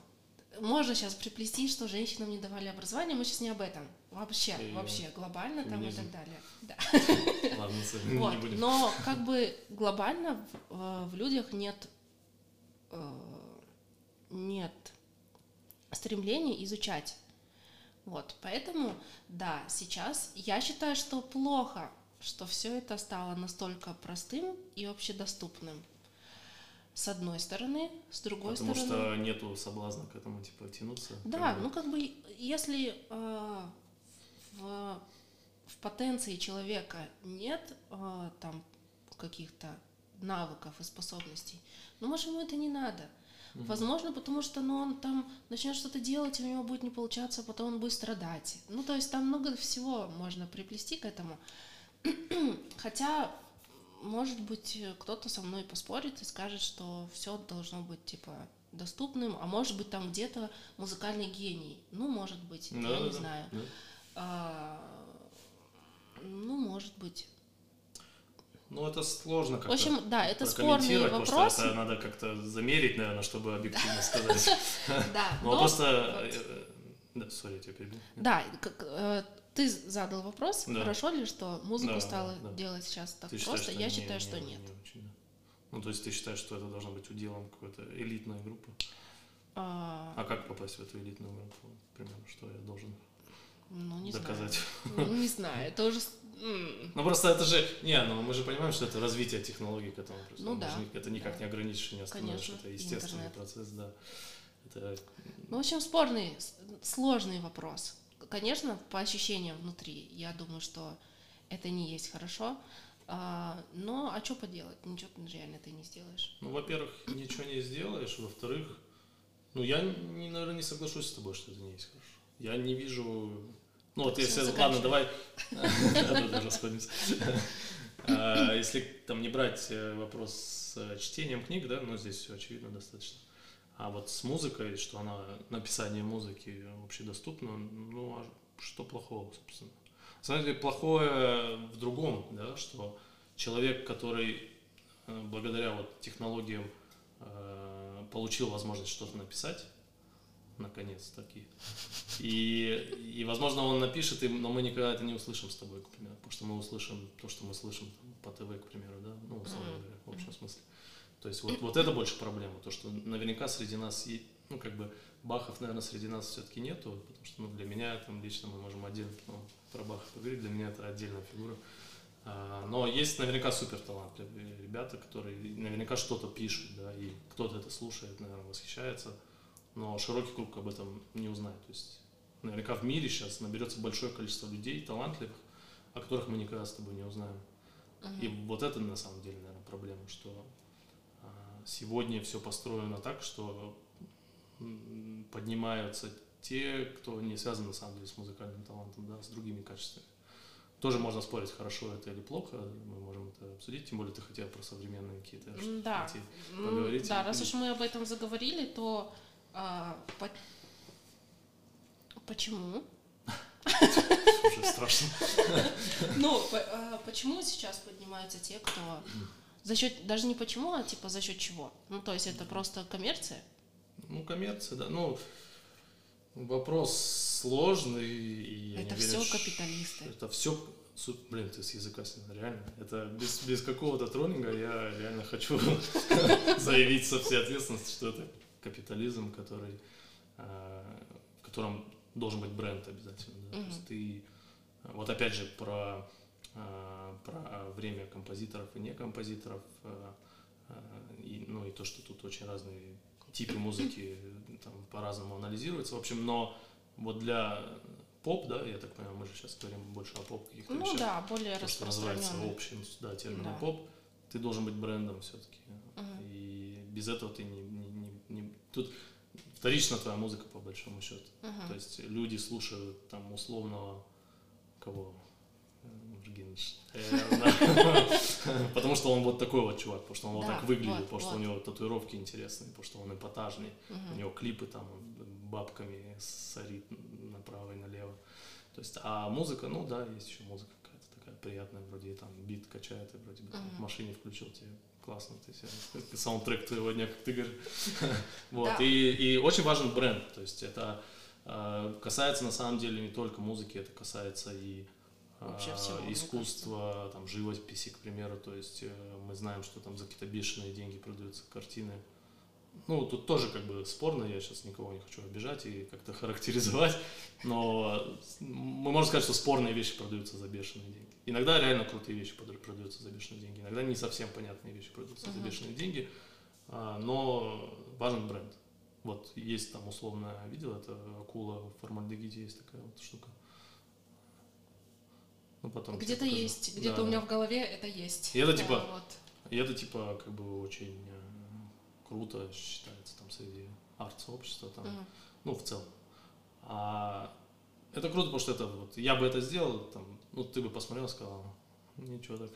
Можно сейчас приплести, что женщинам не давали образование, мы сейчас не об этом. Вообще, И вообще, глобально там и так далее. Да. Ладно, Вот, не будем. но как бы глобально в, э, в людях нет э, нет стремления изучать. Вот, поэтому, да, сейчас я считаю, что плохо, что все это стало настолько простым и общедоступным. С одной стороны, с другой Потому стороны. что нету соблазна к этому, типа, тянуться. Да, Как бы. ну как бы если э, в, в потенции человека нет э, там каких-то навыков и способностей, ну может ему это не надо. Мгм. Возможно, потому что ну, он там начнет что-то делать, и у него будет не получаться, а потом он будет страдать. Ну, то есть там много всего можно приплести к этому. Хотя, может быть, кто-то со мной поспорит и скажет, что все должно быть типа доступным, а может быть там где-то музыкальный гений. Ну, может быть, Да, я да, не да, знаю. да. А, ну, может быть. Ну, это сложно В как-то общем, да, это спорный вопрос. что это надо как-то замерить, наверное, чтобы объективно сказать. Да, Ну, но- просто... вот. э, Да, сори, я тебя перебил. Да, э, ты задал вопрос, Да. хорошо ли, что музыку Да, стало да. делать сейчас так Ты считаешь, просто? что Я не- считаю, не- что не нет. очень, да. Ну, то есть ты считаешь, что это должно быть уделом какой-то элитной группы? А, А как попасть в эту элитную группу? Примерно, что я должен ну, не доказать? знаю. Ну, не знаю, это уже... Ну просто это же, не, ну мы же понимаем, что это развитие технологий к этому. Просто. Ну да, же это никак да. не ограничишь, и не остановишь. Конечно, это естественный интернет. процесс, да. Это Ну, в общем, спорный, сложный вопрос. Конечно, по ощущениям внутри, я думаю, что это не есть хорошо. А, но а что поделать? Ничего ты реально ты не сделаешь. Ну, во-первых, ничего не сделаешь, во-вторых, ну, я, не, наверное, не соглашусь с тобой, что это не есть хорошо. Я не вижу... Ну, вот если... Ладно, давай... Расходимся. А, Если там не брать э, вопрос с э, чтением книг, да, ну, здесь все очевидно достаточно. А вот с музыкой, что она, написание музыки общедоступно, ну, а что плохого, собственно? На самом деле, плохое в другом, да, что человек, который э, благодаря вот технологиям э, получил возможность что-то написать, наконец-таки, и, и, возможно, он напишет, и- но мы никогда это не услышим с тобой, к примеру, потому что мы услышим то, что мы слышим по ТВ, к примеру, да, ну, условно говоря, в общем смысле. То есть вот, вот это больше проблема, то, что наверняка среди нас, и, ну, как бы, Бахов, наверное, среди нас все-таки нету, потому что, ну, для меня, там, лично мы можем отдельно потом про Баха поговорить, для меня это отдельная фигура. А, Но есть наверняка супер талантливые ребята, которые наверняка что-то пишут, да, и кто-то это слушает, наверное, восхищается. но широкий круг об этом не узнает. То есть наверняка в мире сейчас наберется большое количество людей, талантливых, о которых мы никогда с тобой не узнаем. И вот это на самом деле, наверное, проблема, что сегодня все построено так, что поднимаются те, кто не связан на самом деле с музыкальным талантом, да, с другими качествами. Тоже можно спорить, хорошо это или плохо, мы можем это обсудить, тем более ты хотел про современные какие-то Да. поговорить. Да, раз уж мы об этом заговорили, то а, по- почему? Уже страшно. Ну, а, почему сейчас поднимаются те, кто за счет даже не почему, а типа за счет чего? Ну, то есть это просто коммерция? Ну, коммерция, да. Ну, вопрос сложный. И это все ш- капиталисты. Это все... Блин, ты с языка снял, реально. Это без, без какого-то троллинга я реально хочу заявить со всей ответственностью, что это капитализм, который, а, в котором должен быть бренд обязательно. да. То Мгм. есть ты... Вот опять же про, про время композиторов и не композиторов. а, и, ну и то, что тут очень разные типы музыки там по-разному анализируются. В общем, но вот для поп, да, я так понимаю, мы же сейчас говорим больше о поп каких-то Ну вещах. да, более то, что называется общим да, термином Да. поп, ты должен быть брендом все-таки. Мгм. И без этого ты не, не, не, не- Тут вторична твоя музыка, по большому счету. Мгм. То есть люди слушают там условного кого? Э. Потому что он вот такой вот чувак, потому что он вот так выглядит, потому что у него татуировки интересные, потому что он эпатажный, у него клипы там бабками сорит направо и налево. То есть, а музыка, ну да, есть еще музыка какая-то такая приятная, вроде и там бит качает, и вроде бы в машине включил тебе классно, ты себе саундтрек твоего дня, как ты говоришь. Вот, и, и очень важен бренд, то есть это э, касается на самом деле не только музыки, это касается и Вообще всего, мне искусства, там, живописи, к примеру, то есть э, мы знаем, что там за какие-то бешеные деньги продаются картины. Ну, тут тоже как бы спорно, я сейчас никого не хочу обижать и как-то характеризовать, но мы можем сказать, что спорные вещи продаются за бешеные деньги. Иногда реально крутые вещи прода- продаются за бешеные деньги, иногда не совсем понятные вещи продаются за Мгм. бешеные деньги, а, но важен бренд. Вот есть там условно, видел это акула в формальдегиде есть такая вот штука. Ну, потом Где-то покажу. есть, где-то Да. у меня в голове это есть. И это типа- А, вот. И это типа как бы очень э, круто считается там среди арт-сообщества, там, Мгм. ну, в целом. А это круто, потому что это вот, я бы это сделал, там, ну, ты бы посмотрел сказал, ничего так.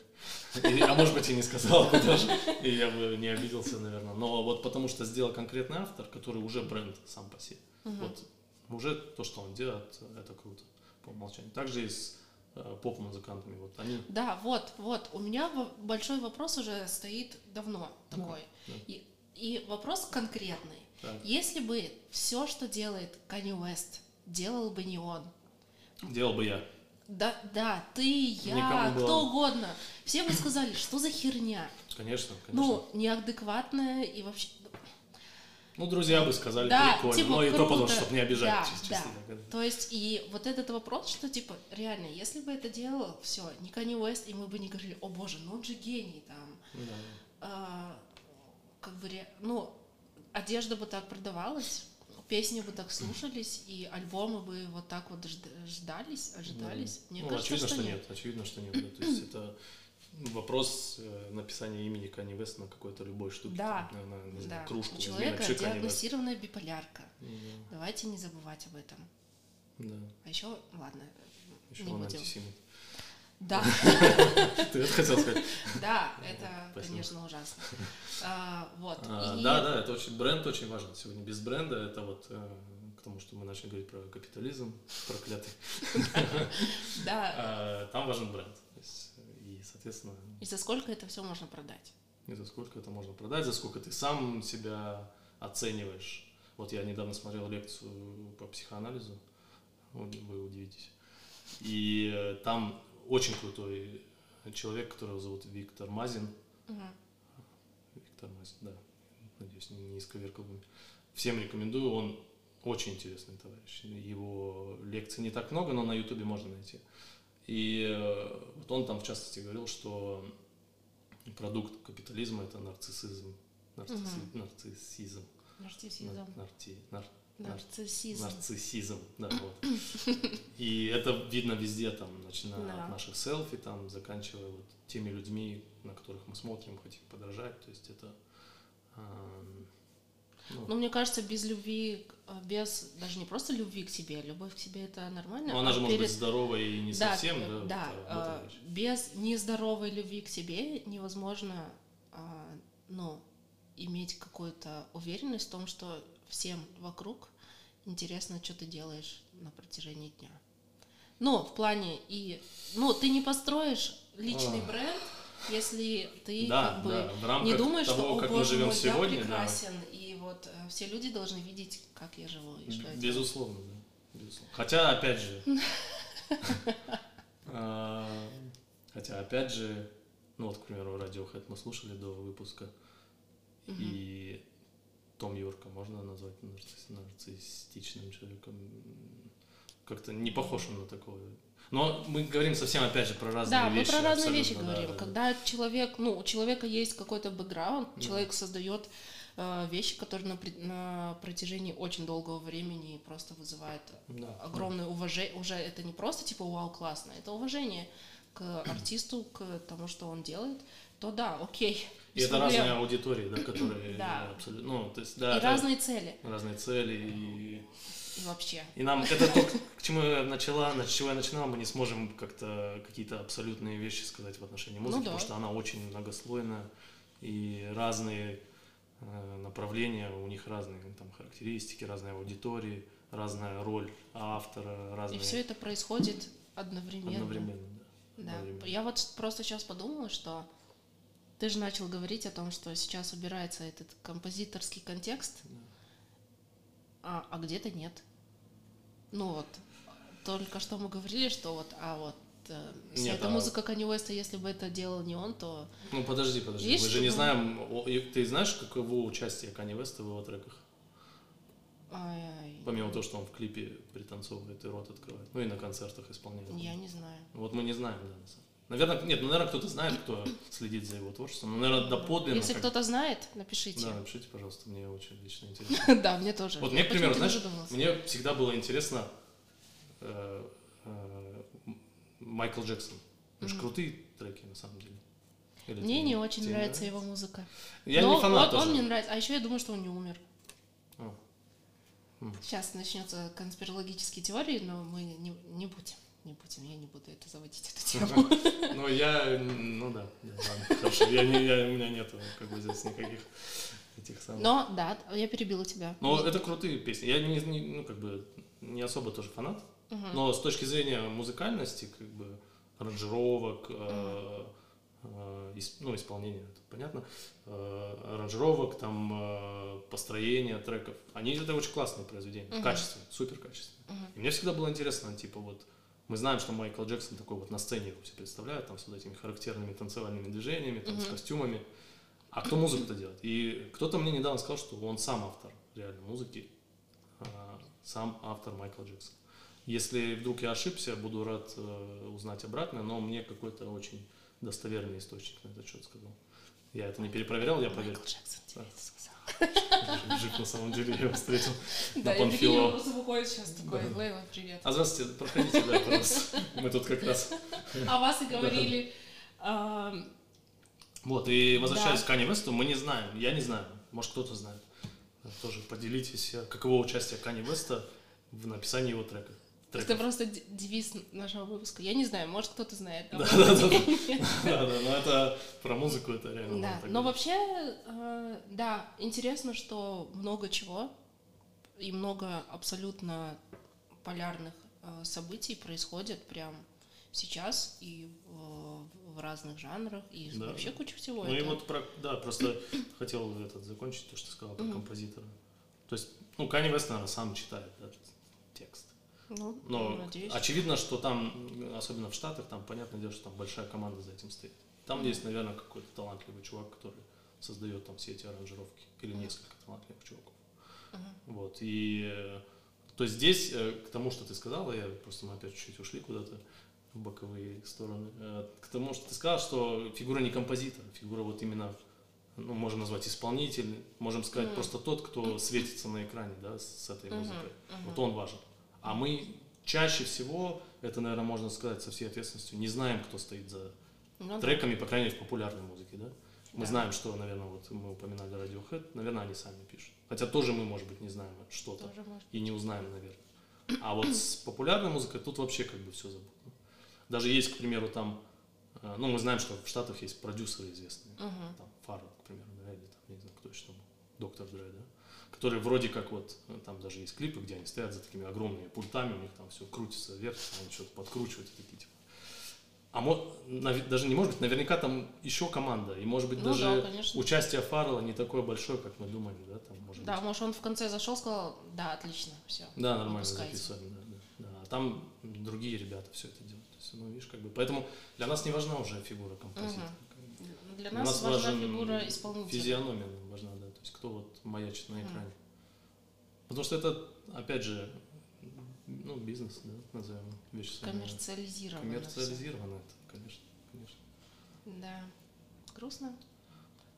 И- а может быть и не сказал бы даже, и я бы не обиделся, наверное. Но вот потому что сделал конкретный автор, который уже бренд сам по себе. Мгм. Вот уже то, что он делает, это круто по умолчанию. Также и с поп-музыкантами. Вот они Да, вот, вот. У меня большой вопрос уже стоит давно Ну, такой. да. И, и вопрос конкретный. так, Если бы все, что делает Kanye West, делал бы не он. делал бы я. Да, да, ты, я, Никому было- кто угодно. Все бы сказали, что за херня. Конечно, конечно. Ну, неадекватная и вообще... Ну, друзья бы сказали, Да, прикольно. типа, но и то круто. потому, чтобы не обижать. Да, чисто, да. так, да. То есть, и вот этот вопрос, что, типа, реально, если бы это делал, все, не Kanye West, и мы бы не говорили, о боже, ну он же гений, там, Ну да. а, как бы, ну, одежда бы так продавалась, песни бы так слушались, и альбомы бы вот так вот жд- ждались, ожидались. Мне ну, кажется, очевидно, что, что нет. нет. Очевидно, что нет. да. То есть это вопрос э, написания имени Кани Вест на какой-то любой штуке. Да. там, На, на, не Да. кружку. У человека диагностированная биполярка. Ну, Давайте не забывать об этом. Да. А еще, ладно, Еще не он будем. антисемит. Да, Ты это хотел сказать? да, это, Спасибо. конечно, ужасно. А, Вот. А, Да, да, это очень бренд очень важен. Сегодня без бренда это вот э, к тому, что мы начали говорить про капитализм проклятый. Да. А, Там важен бренд. Соответственно, И за сколько это все можно продать? И за сколько это можно продать, за сколько ты сам себя оцениваешь. Вот я недавно смотрел лекцию по психоанализу, вы удивитесь. И э, там очень крутой человек, которого зовут Виктор Мазин. Мгм. Виктор Мазин, да. Надеюсь, не, не исковеркал бы. Всем рекомендую, он очень интересный товарищ. Его лекций не так много, но на ютубе можно найти. И э, вот он там в частности говорил, что продукт капитализма это нарциссизм. Нарцисси- Нарциссизм. Нарциссизм. Нар- нарти- нар- нар- Нарциссизм. нарциссизм, да, вот. И это видно везде, там, начиная Да. от наших селфи, там, заканчивая вот теми людьми, на которых мы смотрим, хотим подражать, то есть это... ам, ну, Ну, мне кажется, без любви, э, без даже не просто любви к себе, любовь к себе это нормально. ну, она а же может перед- быть здоровой и не Да, совсем, э, да, да, вот, а, вот э, вещь. без нездоровой любви к себе невозможно, а, ну, иметь какую-то уверенность в том, что всем вокруг интересно, что ты делаешь на протяжении дня. Ну, в плане и, ну, ты не построишь личный Ох. бренд, если ты Да, как бы да, не думаешь, того, что, о как мы боже живем мой, сегодня, я да. прекрасен, и вот э, все люди должны видеть, как я живу и что. Безусловно, да. Безусловно. Хотя, опять же, а, хотя, опять же, ну вот, к примеру, Radiohead мы слушали до выпуска, и Том Йорка можно назвать нарцисс- нарциссичным человеком? Как-то не похож он на такого. Но мы говорим совсем, опять же, про разные Да, вещи. мы про разные вещи да, говорим. да, да. Когда человек, ну, у человека есть какой-то бэкграунд, Да. человек создает вещи, которые на, на протяжении очень долгого времени просто вызывают Да. огромное уважение. Уже это не просто типа вау, классно, это уважение к артисту, к тому, что он делает, то да, окей. И это проблем. разные аудитории, да, которые Да. абсолютно, ну, то есть, да, И это разные цели разные цели, и и вообще. И нам это то, к чему я начала, с чего я начинал, мы не сможем как-то какие-то абсолютные вещи сказать в отношении музыки, Ну да. потому что она очень многослойная и разные э, направления, у них разные там характеристики, разные аудитории, разная роль автора, И разные все это происходит одновременно. одновременно. Да. Да. одновременно. Я вот просто сейчас подумала, что ты же начал говорить о том, что сейчас убирается этот композиторский контекст, а, а где-то нет. Ну вот, только что мы говорили, что вот, а вот э, вся Нет, эта а- музыка Kanye West, если бы это делал не он, то Ну подожди, подожди, Есть мы же не знаем, ты знаешь, каково участие Kanye West в его треках? ай, Помимо того, что он в клипе пританцовывает и рот открывает, ну и на концертах исполняет. я не знаю. Вот мы не знаем, да. на самом- Наверное, нет, ну, наверное, кто-то знает, кто следит за его творчеством. Ну, наверное, доподлинно. Если как- кто-то знает, напишите. Да, напишите, пожалуйста, мне очень лично интересно. Да, мне тоже. Вот мне, к примеру, знаешь, мне всегда было интересно э, э, Майкл Джексон. Же Мгм. крутые треки, на самом деле. Или Мне не очень тебе нравится его музыка. Я Но не фанат вот он тоже. мне нравится. А еще я думаю, что он не умер. О. М. Сейчас начнется конспирологические теории, но мы не, не будем. Не будем, я не буду это заводить, эту тему. Ну, я, ну да, ладно, хорошо. Я не, я, у меня нету, как бы, здесь никаких этих самых... Но, да, я перебила тебя. Но это крутые песни. Я не, не- ну, как бы, не особо тоже фанат. Мгм. Но с точки зрения музыкальности, как бы, аранжировок, э, э, ис- ну, исполнения, это понятно, э, аранжировок, там, э, построения треков, они, это очень классные произведения, Мгм. качественные, супер качественные. Мгм. И мне всегда было интересно, типа, вот, мы знаем, что Майкл Джексон такой вот на сцене его все представляют, там, с вот этими характерными танцевальными движениями, там, с Мгм. костюмами. А кто музыку-то делает? И кто-то мне недавно сказал, что он сам автор реально музыки, а, сам автор Майкл Джексон. Если вдруг я ошибся, буду рад э, узнать обратно, но мне какой-то очень достоверный источник на этот счет сказал. Я это не перепроверял, я проверил. Майкл Джексон Да. Жив на самом деле, я его встретил Да, на он Панфилова. просто выходит сейчас такой, Да. Лейла, привет. А здравствуйте, проходите, да, пожалуйста. Мы тут как раз А вас и говорили, ам, Вот, и возвращаясь Да. к Kanye West, мы не знаем, я не знаю, может кто-то знает. Тоже поделитесь, э, каково участие Kanye West в написании его трека. Это просто девиз нашего выпуска. Я не знаю, может кто-то знает. Да, да, да. но это про музыку, это реально. Да, но вообще, э, да, интересно, что много чего и много абсолютно полярных э, событий происходит прям сейчас и в, разных жанрах и Да. вообще куча всего. Ну и Это- вот про, да, просто хотел этот закончить то, что ты сказал про композитора. То есть, ну, Kanye West, наверное, сам читает да, текст. Ну, Но надеюсь. очевидно, что там, особенно в Штатах, там, понятное дело, что там большая команда за этим стоит. Там есть, наверное, какой-то талантливый чувак, который создает там все эти аранжировки. Или несколько талантливых чуваков. Мгм. Вот. И э, то есть здесь, э, к тому, что ты сказала, я просто мы опять чуть-чуть ушли куда-то в боковые стороны. Э, К тому, что ты сказал, что фигура не композитора, фигура вот именно ну, можем назвать исполнитель, можем сказать Мгм. просто тот, кто светится на экране, да, с, с этой Мгм, музыкой. мгм. Вот он важен. А мы чаще всего, это, наверное, можно сказать со всей ответственностью, не знаем, кто стоит за Ну треками, по крайней мере, в популярной музыке, да? Мы Да. знаем, что, наверное, вот мы упоминали Radiohead, наверное, они сами пишут. Хотя тоже мы, может быть, не знаем что-то и не узнаем, наверное. А вот с популярной музыкой тут вообще как бы все забыто. Даже есть, к примеру, там, э, ну, мы знаем, что в Штатах есть продюсеры известные, Мгм. там, Фаррелл, к примеру, да, или там, не знаю, кто еще там, Доктор Дре, да, которые вроде как вот, э, там даже есть клипы, где они стоят за такими огромными пультами, у них там все крутится вверх, они что-то подкручивают, и такие, типа. А мо- даже не может быть, наверняка там еще команда, и может быть Ну даже да, конечно. участие Фаррелла не такое большое, как мы думали, да, там может Да, быть. может, он в конце зашел, сказал, да, отлично, все. Да, нормально Выпускайте. записали, да, да, да. А там другие ребята все это делают. То есть, ну, видишь, как бы. Поэтому для нас не важна уже фигура композитора. Бы. Для Для нас, важна фигура исполнителя. Физиономия нам важна, да. То есть кто вот маячит на экране. Потому что это, опять же, ну, бизнес, да, назовем вещи. Коммерциализировано. Коммерциализировано это, конечно, конечно. Да. Грустно.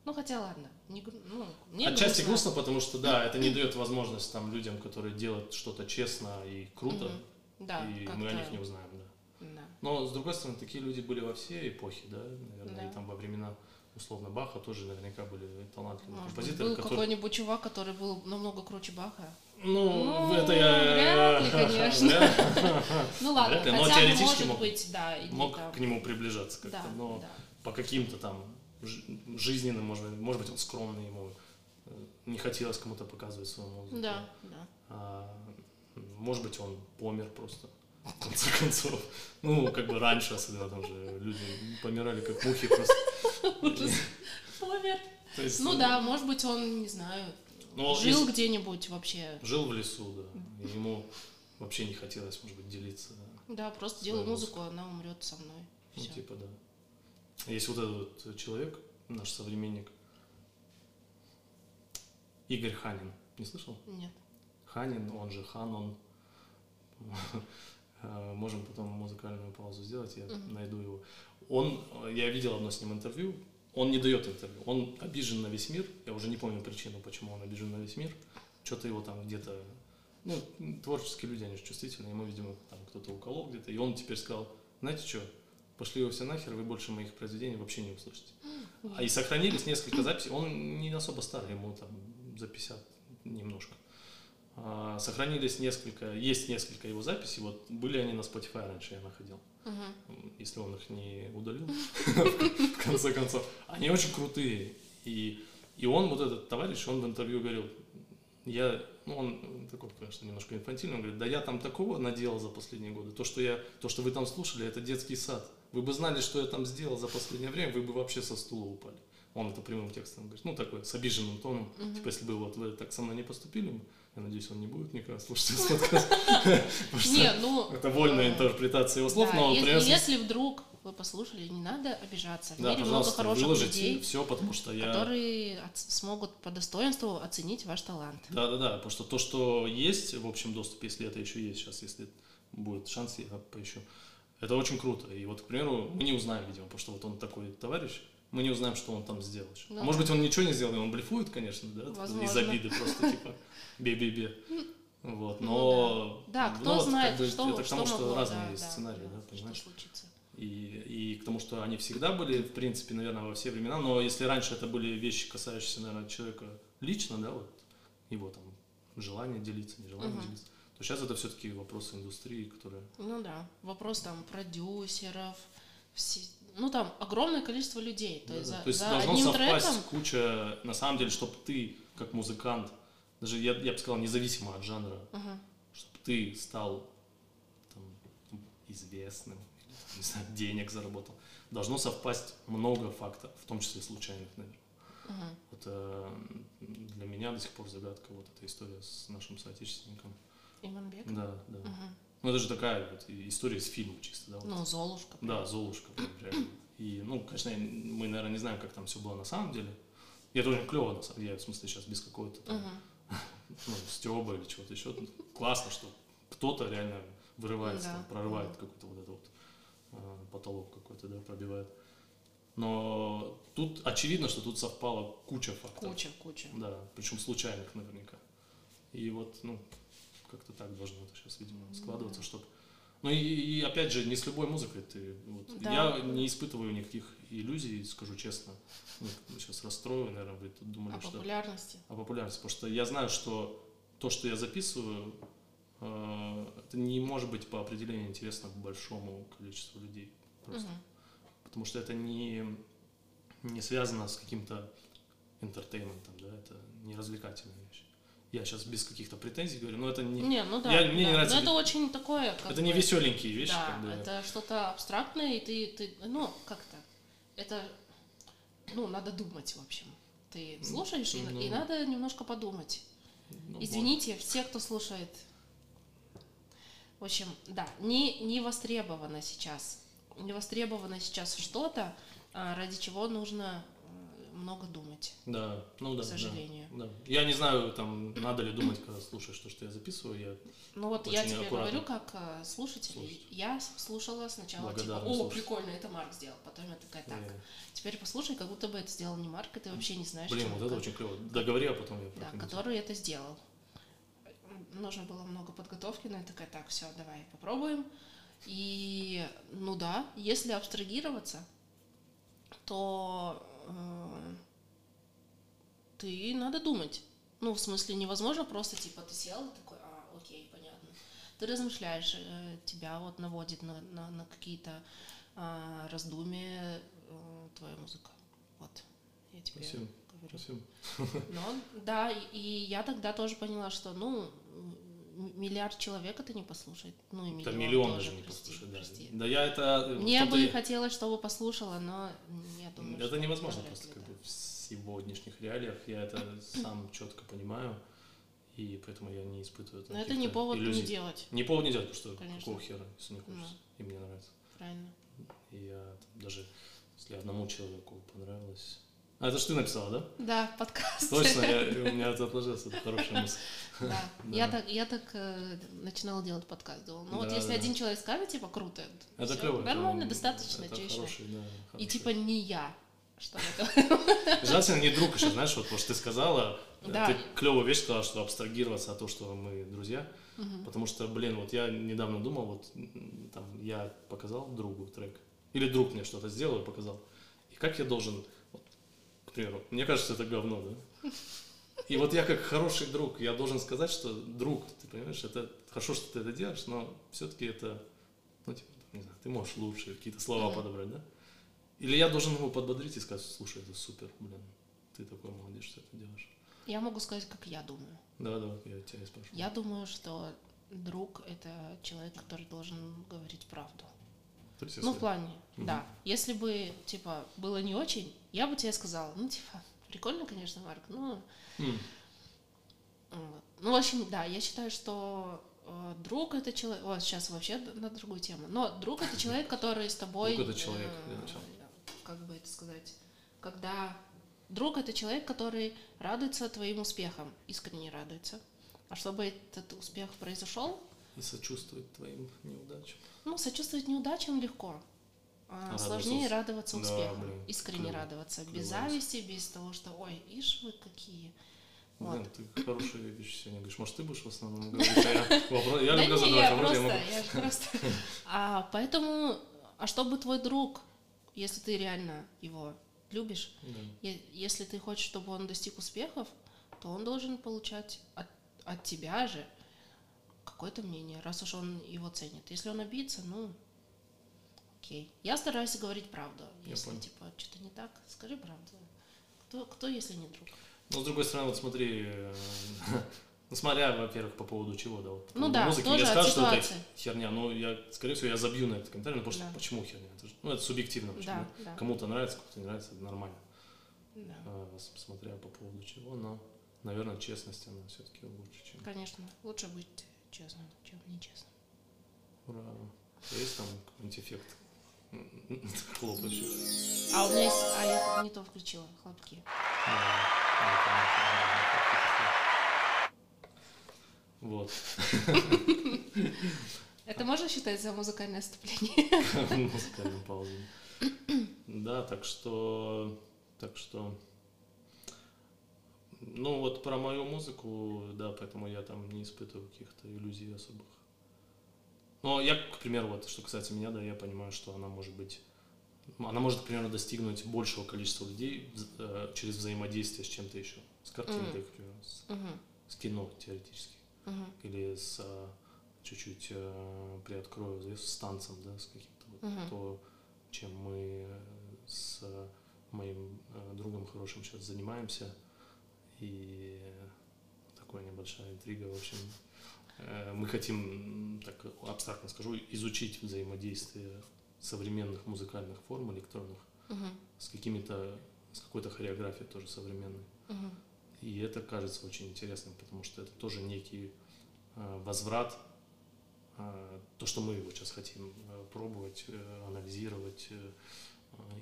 Ну, хотя ладно. Не, ну, мне Отчасти грустно, потому что, да, это не дает возможность там людям, которые делают что-то честно и круто, Мгм. Да, и мы о них не узнаем, да. Да. Но, с другой стороны, такие люди были во все эпохи, да, наверное, Да. и там во времена, условно, Баха тоже наверняка были талантливые Может композиторы, был которые... какой-нибудь чувак, который был намного круче Баха. Ну, Ну, это я... вряд ли, конечно. Вряд Ну ладно, но хотя теоретически может мог- быть, да. или Мог там- к нему приближаться как-то, но по каким-то там жи- жизненным, может быть, может быть, он скромный, ему э, не хотелось кому-то показывать свою музыку. Да, да. А, может быть, он помер просто, в конце концов. Ну, как бы раньше, особенно там же люди помирали как мухи просто. Помер. Есть, Ну да, может быть, он, не знаю, Ну, жил где-нибудь вообще. Жил в лесу, да. И ему вообще не хотелось, может быть, делиться. Да, просто музыкой. музыку, она умрет со мной. Ну, типа, да. Есть вот этот вот человек, наш современник, Игорь Ханин. Не слышал? Нет. Ханин, он же Ханон. Э, Можем потом музыкальную паузу сделать, я Мгм. найду его. Он, э, я видел одно с ним интервью, он не дает интервью, он обижен на весь мир, я уже не помню причину, почему он обижен на весь мир, что-то его там где-то, ну, творческие люди, они же чувствительные, ему, видимо, там кто-то уколол где-то, и он теперь сказал, знаете что, пошли вы все нахер, вы больше моих произведений вообще не услышите. А и сохранились несколько записей. Он не особо старый, ему там за 50 немножко. А, сохранились несколько, есть несколько его записей. Вот были они на Spotify раньше, я находил. Мгм. Если он их не удалил, в конце концов. Они очень крутые. И, и он, вот этот товарищ, он в интервью говорил, я, ну он такой, конечно, немножко инфантильный, он говорит, да я там такого наделал за последние годы. То, что я, то, что вы там слушали, это детский сад. Вы бы знали, что я там сделал за последнее время, вы бы вообще со стула упали. Он это прямым текстом говорит, ну такой, с обиженным тоном. Мгм. Типа, если бы вот вы так со мной не поступили, я надеюсь, он не будет никогда слушать этот подкаст. Не, ну... Это вольная э, интерпретация его слов, но если, вдруг вы послушали, не надо обижаться. В Да, мире много хороших людей, все, потому что я... которые смогут по достоинству оценить ваш талант. Да, да, да, потому что то, что есть в общем доступе, если это еще есть сейчас, если будет шанс, я поищу, это очень круто. И вот, к примеру, мы не узнаем, видимо, потому что вот он такой товарищ, мы не узнаем, что он там сделал. Да. А может быть, он ничего не сделал, и он блефует, конечно, да, из Возможно. обиды просто, типа, бе-бе-бе. Вот, Ну но... Да, ну кто вот, знает, как бы что, Это к тому, что что могло, разные да, да, сценарии, да, что понимаешь? случится. И, и к тому, что они всегда были, в принципе, наверное, во все времена, но если раньше это были вещи, касающиеся, наверное, человека лично, да, вот его там желание делиться, нежелание Мгм. делиться, то сейчас это все-таки вопросы индустрии, которые... Ну да, вопрос там продюсеров, все- ну там огромное количество людей. То Да, есть да. за, То есть за должно одним совпасть треком куча, на самом деле, чтобы ты, как музыкант, даже я, я бы сказал, независимо от жанра, Мгм. чтобы ты стал там, известным, не знаю, денег заработал, должно совпасть много фактов, в том числе случайных, наверное. Мгм. Вот э, для меня до сих пор загадка вот эта история с нашим соотечественником. Иманбек. Да, да. Мгм. Ну это же такая вот история из фильма чисто, да? вот. Ну, Золушка. Да, Золушка, прям. И, ну, конечно, мы, наверное, не знаем, как там все было на самом деле. И это очень клево, на самом деле, я, в смысле, сейчас без какого-то там, Мгм. ну, стеба или чего-то еще. Классно, что кто-то реально вырывается, Да. там, прорывает Мгм. какой-то вот этот вот э, потолок какой-то, да, пробивает. Но тут очевидно, что тут совпала куча факторов. Куча, куча. Да, причем случайных наверняка. И вот, ну, как-то так должно это сейчас, видимо, складываться, чтобы... Ну и, и опять же, не с любой музыкой ты... Вот, Да. Я не испытываю никаких иллюзий, скажу честно. Ну, сейчас расстрою, наверное, вы тут думали, О что... популярности. О популярности. Потому что я знаю, что то, что я записываю, э, это не может быть по определению интересно большому количеству людей. Просто. Мгм. Потому что это не, не связано с каким-то интертейментом, да, это не развлекательная вещь. Я сейчас без каких-то претензий говорю, но это не, Не, ну да. Я- мне не да. нравится Но это очень такое, как это не бы, веселенькие вещи, Да, как бы. это что-то абстрактное, и ты, ты, ну, как-то, это, ну, надо думать, в общем. Ты слушаешь, и, ну. и надо немножко подумать. ну, вот. Извините, все, кто слушает. В общем, да, не, не востребовано сейчас. Не востребовано сейчас что-то, а, ради чего нужно много думать, Да, ну да, к да, сожалению. да. Я не знаю, там, надо ли думать, когда слушаешь то, что я записываю, я Ну вот я тебе аккуратно. говорю как э, слушатель. Слушать. Я слушала сначала типа, о, слушатель. прикольно, это Марк сделал. Потом я такая, так, э, теперь послушай, как будто бы это сделал не Марк, и ты вообще не знаешь, Блин, вот это очень клево. Договори, а потом я да, который это сделал. Нужно было много подготовки, но я такая, так, все, давай попробуем. И, ну да, если абстрагироваться, то ты надо думать. Ну, в смысле, невозможно просто, типа, ты сел и такой, а, окей, понятно. Ты размышляешь, э, тебя вот наводит на, на, на какие-то а, раздумья э, твоя музыка. Вот, я тебе Спасибо. говорю. Спасибо. Но, да, и, и я тогда тоже поняла, что, ну, миллиард человек это не послушает. Ну, и Это миллион миллион тоже, даже не прости, послушать, да. прости. Да я это... э, Мне бы хотелось, чтобы послушала, но я думаю, Это невозможно просто как бы в сегодняшних реалиях. Я это сам четко понимаю, и поэтому я не испытываю Но это не повод иллюзий. не делать, Не повод не делать, потому что Конечно. какого хера, если не хочется, и мне нравится. правильно. И я там даже, если одному человеку понравилось... А, это ж ты написала, да? Да, подкаст. Точно, я, у меня это отложилось, это хорошая мысль. Да. Я так, я так э, начинала делать подкаст, думала, ну вот если один человек скажет, типа, круто, Это клево. нормально, достаточно, хороший, да, И типа не я, что это. Желательно не друг еще, знаешь, вот, потому что ты сказала, э, Да. ты клевую вещь сказала, что абстрагироваться от того, что мы друзья, Мгм. потому что, блин, вот я недавно думал, вот там я показал другу трек, или друг мне что-то сделал и показал, и как я должен, к примеру, мне кажется, это говно, да? И вот я как хороший друг, я должен сказать, что друг, ты понимаешь, это хорошо, что ты это делаешь, но все-таки это, ну, типа, не знаю, ты можешь лучше какие-то слова Мгм. подобрать, да? Или я должен его подбодрить и сказать, слушай, это супер, блин, ты такой молодец, что это делаешь. Я могу сказать, как я думаю. Да, да, я тебя и спрашиваю. Я думаю, что друг — это человек, который должен говорить правду. То есть, Ну, в если- плане, Мгм. да. Если бы, типа, было не очень, я бы тебе сказала, ну, типа, прикольно, конечно, Марк, ну, М, вот. ну, в общем, да, я считаю, что э, друг это человек, вот сейчас вообще на другую тему, но друг это человек, который с тобой, Друг это человек, э, для начала. как бы это сказать, когда друг это человек, который радуется твоим успехам, искренне радуется. А чтобы этот успех произошел, И сочувствовать твоим неудачам. Ну, сочувствовать неудачам легко. А радоваться сложнее радоваться Да, успеху. блин, Искренне клево. радоваться. Клево. Без зависти, без того, что ой, ишь вы какие. Вот. Блин, ты хорошие вещи сегодня говоришь. Может, ты будешь в основном говорить, а я, я да люблю задавать вопросы, я могу... А поэтому, а чтобы твой друг, если ты реально его любишь, Да. если ты хочешь, чтобы он достиг успехов, то он должен получать от, от тебя же какое-то мнение, раз уж он его ценит. Если он обидится, ну, окей. Я стараюсь говорить правду. Я Если, понял. типа, что-то не так, скажи правду. Кто, кто, если не друг? Но с другой стороны, вот смотри, э, ну смотря, во-первых, по поводу чего, да, вот по Ну да, музыки, тоже от скажут, что это херня, ну, я, скорее всего, я забью на этот комментарий, ну, потому что Да. почему херня? Это же- ну, это субъективно, почему? Да, да, Кому-то нравится, кому-то не нравится, это нормально. да. А, смотря по поводу чего, но, наверное, честность, она все-таки лучше, чем... Конечно, лучше быть честным, чем нечестным. Ура. Есть там какой-нибудь эффект хлопающий? А у меня есть... А я не то включила, хлопки. Вот. Это можно считать за музыкальное отступление? Музыкальным паузом. Да, так что, так что, ну вот про мою музыку, да, поэтому я там не испытываю каких-то иллюзий особых. Но я, к примеру, вот, что касается меня, да, я понимаю, что она может быть, она может, к примеру, достигнуть большего количества людей э, через взаимодействие с чем-то еще. С картинкой, mm. к примеру, с, Мгм. с кино теоретически. Мгм. Или с э, чуть-чуть э, приоткрою завесу с танцем, да, с каким-то вот Мгм. то, чем мы э, с моим э, другом хорошим сейчас занимаемся. И такая небольшая интрига, в общем. Э, Мы хотим, так абстрактно скажу, изучить взаимодействие современных музыкальных форм электронных Мгм. с какими-то, с какой-то хореографией тоже современной. Мгм. И это кажется очень интересным, потому что это тоже некий э, возврат, э, то, что мы вот сейчас хотим пробовать, анализировать,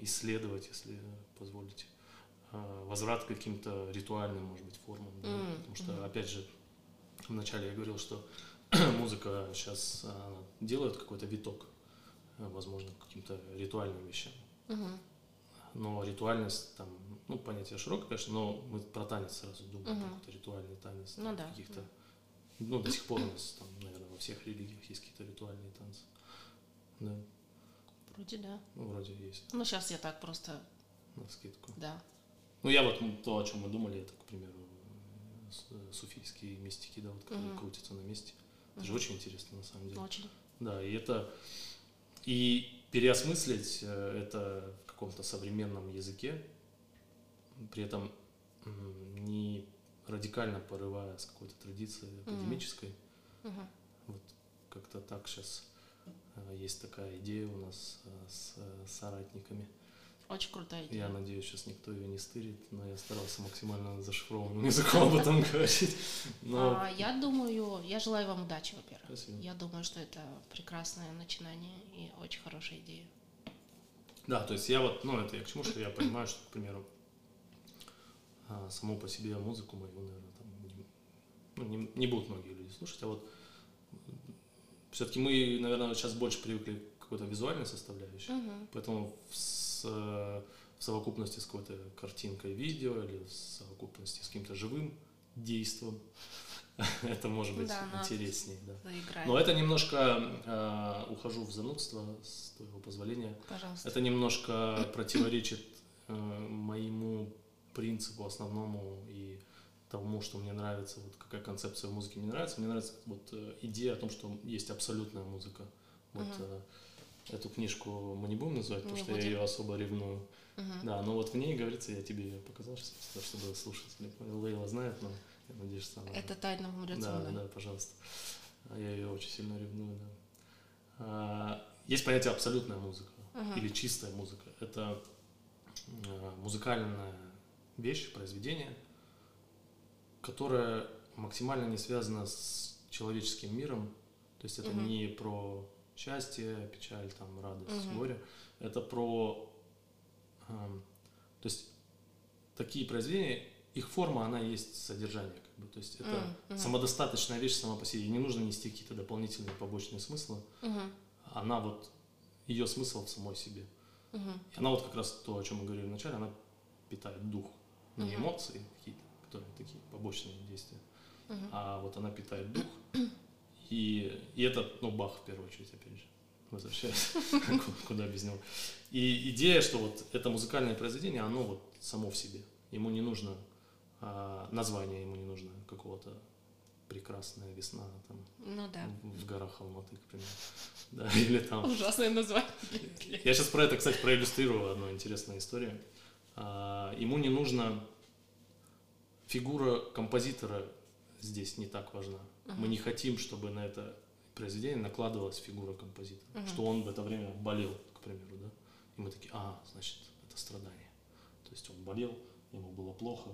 исследовать, если позволите. Возврат к каким-то ритуальным, может быть, формам. да, М, потому что, опять же, вначале я говорил, что музыка сейчас делает какой-то виток, э, возможно, каким-то ритуальным вещам. Но ритуальность, там, ну, понятие широкое, конечно, но мы про танец сразу думаем, Мгм. какой-то ритуальный танец. Ну там, да, Каких-то, ну, до сих пор у нас, там, наверное, во всех религиях есть какие-то ритуальные танцы. Да, Вроде да. ну, вроде есть, Ну, сейчас я так просто, на скидку. да. Ну, я вот, то, о чем мы думали, это, к примеру, суфийские мистики, да, вот, которые Мгм. крутятся на месте. Это же Мгм. очень интересно, на самом деле. Очень. Да, и это и переосмыслить э, это в каком-то современном языке, при этом не радикально порывая с какой-то традиции академической. Мгм. Вот как-то так сейчас есть такая идея у нас э, с э, соратниками. Очень крутая идея. Я надеюсь, сейчас никто ее не стырит, но я старался максимально зашифрованным языком об этом говорить. Но А, я думаю, я желаю вам удачи, во-первых. Спасибо. Я думаю, что это прекрасное начинание и очень хорошая идея. Да, то есть я вот, ну, это я к чему, что я понимаю, что, к примеру, а, саму по себе музыку мою, наверное, там, не- ну, не, не будут многие люди слушать, а вот все-таки мы, наверное, сейчас больше привыкли к какой-то визуальной составляющей, Мгм. поэтому в, с, э, в совокупности с какой-то картинкой видео или в совокупности с каким-то живым действом, это может быть Да, интереснее, да. Но это немножко э, ухожу в занудство, с твоего позволения. Пожалуйста. Это немножко противоречит э, моему принципу основному и тому, что мне нравится, вот какая концепция музыки мне нравится. Мне нравится вот э, идея о том, что есть абсолютная музыка. Вот Мгм. Эту книжку мы не будем называть, потому Не что я будем. ее особо ревную. Мгм. Да, но вот в ней говорится, я тебе ее показал, чтобы слушатели. Лейла знает, но я надеюсь, что она... Это тайна со Да, мной. да, пожалуйста. А Я ее очень сильно ревную, да. А, Есть понятие абсолютная музыка Мгм. или чистая музыка. Это а, музыкальная вещь, произведение, которое максимально не связано с человеческим миром. То есть это Мгм. не про счастье, печаль, там, радость, Мгм. горе. Это про... ам, то есть такие произведения, их форма, она есть содержание. Как бы. То есть это мгм. самодостаточная вещь сама по себе. Не нужно нести какие-то дополнительные побочные смыслы. Мгм. Она вот, ее смысл в самой себе. Мгм. И она вот как раз то, о чем мы говорили вначале, она питает дух, не Мгм. эмоции какие-то, которые такие побочные действия, Мгм. а вот она питает дух. И, и это, ну, Бах в первую очередь, опять же, возвращаясь, ку- куда без него. И идея, что вот это музыкальное произведение, оно вот само в себе. Ему не нужно а, название, ему не нужно какого-то прекрасная весна там Ну да. в горах Алматы, к примеру. Да, или там Ужасное название. я сейчас про это, кстати, проиллюстрирую одну интересную историю. А, Ему не нужно... Фигура композитора здесь не так важна. Мы не хотим, чтобы на это произведение накладывалась фигура композитора. Мгм. Что он в это время болел, к примеру, да? И мы такие, а, значит, это страдание. То есть он болел, ему было плохо,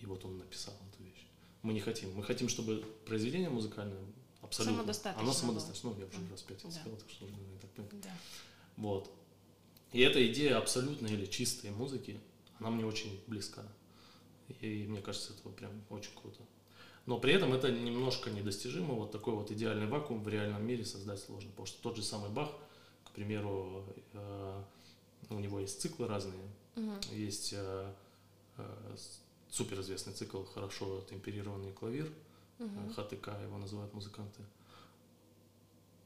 и вот он написал эту вещь. Мы не хотим. Мы хотим, чтобы произведение музыкальное абсолютно... Самодостаточно Оно было. самодостаточно. Ну, я уже Мгм. раз пять Да. сказал, так что можно и так понять. Да. Вот. И эта идея абсолютной или чистой музыки, она мне очень близка. И мне кажется, это прям очень круто. Но при этом это немножко недостижимо. Вот такой вот идеальный вакуум в реальном мире создать сложно. Потому что тот же самый Бах, к примеру, э, У него есть циклы разные. Мгм. Есть э, э, суперизвестный цикл «Хорошо темперированный клавир», Мгм. ХТК его называют музыканты.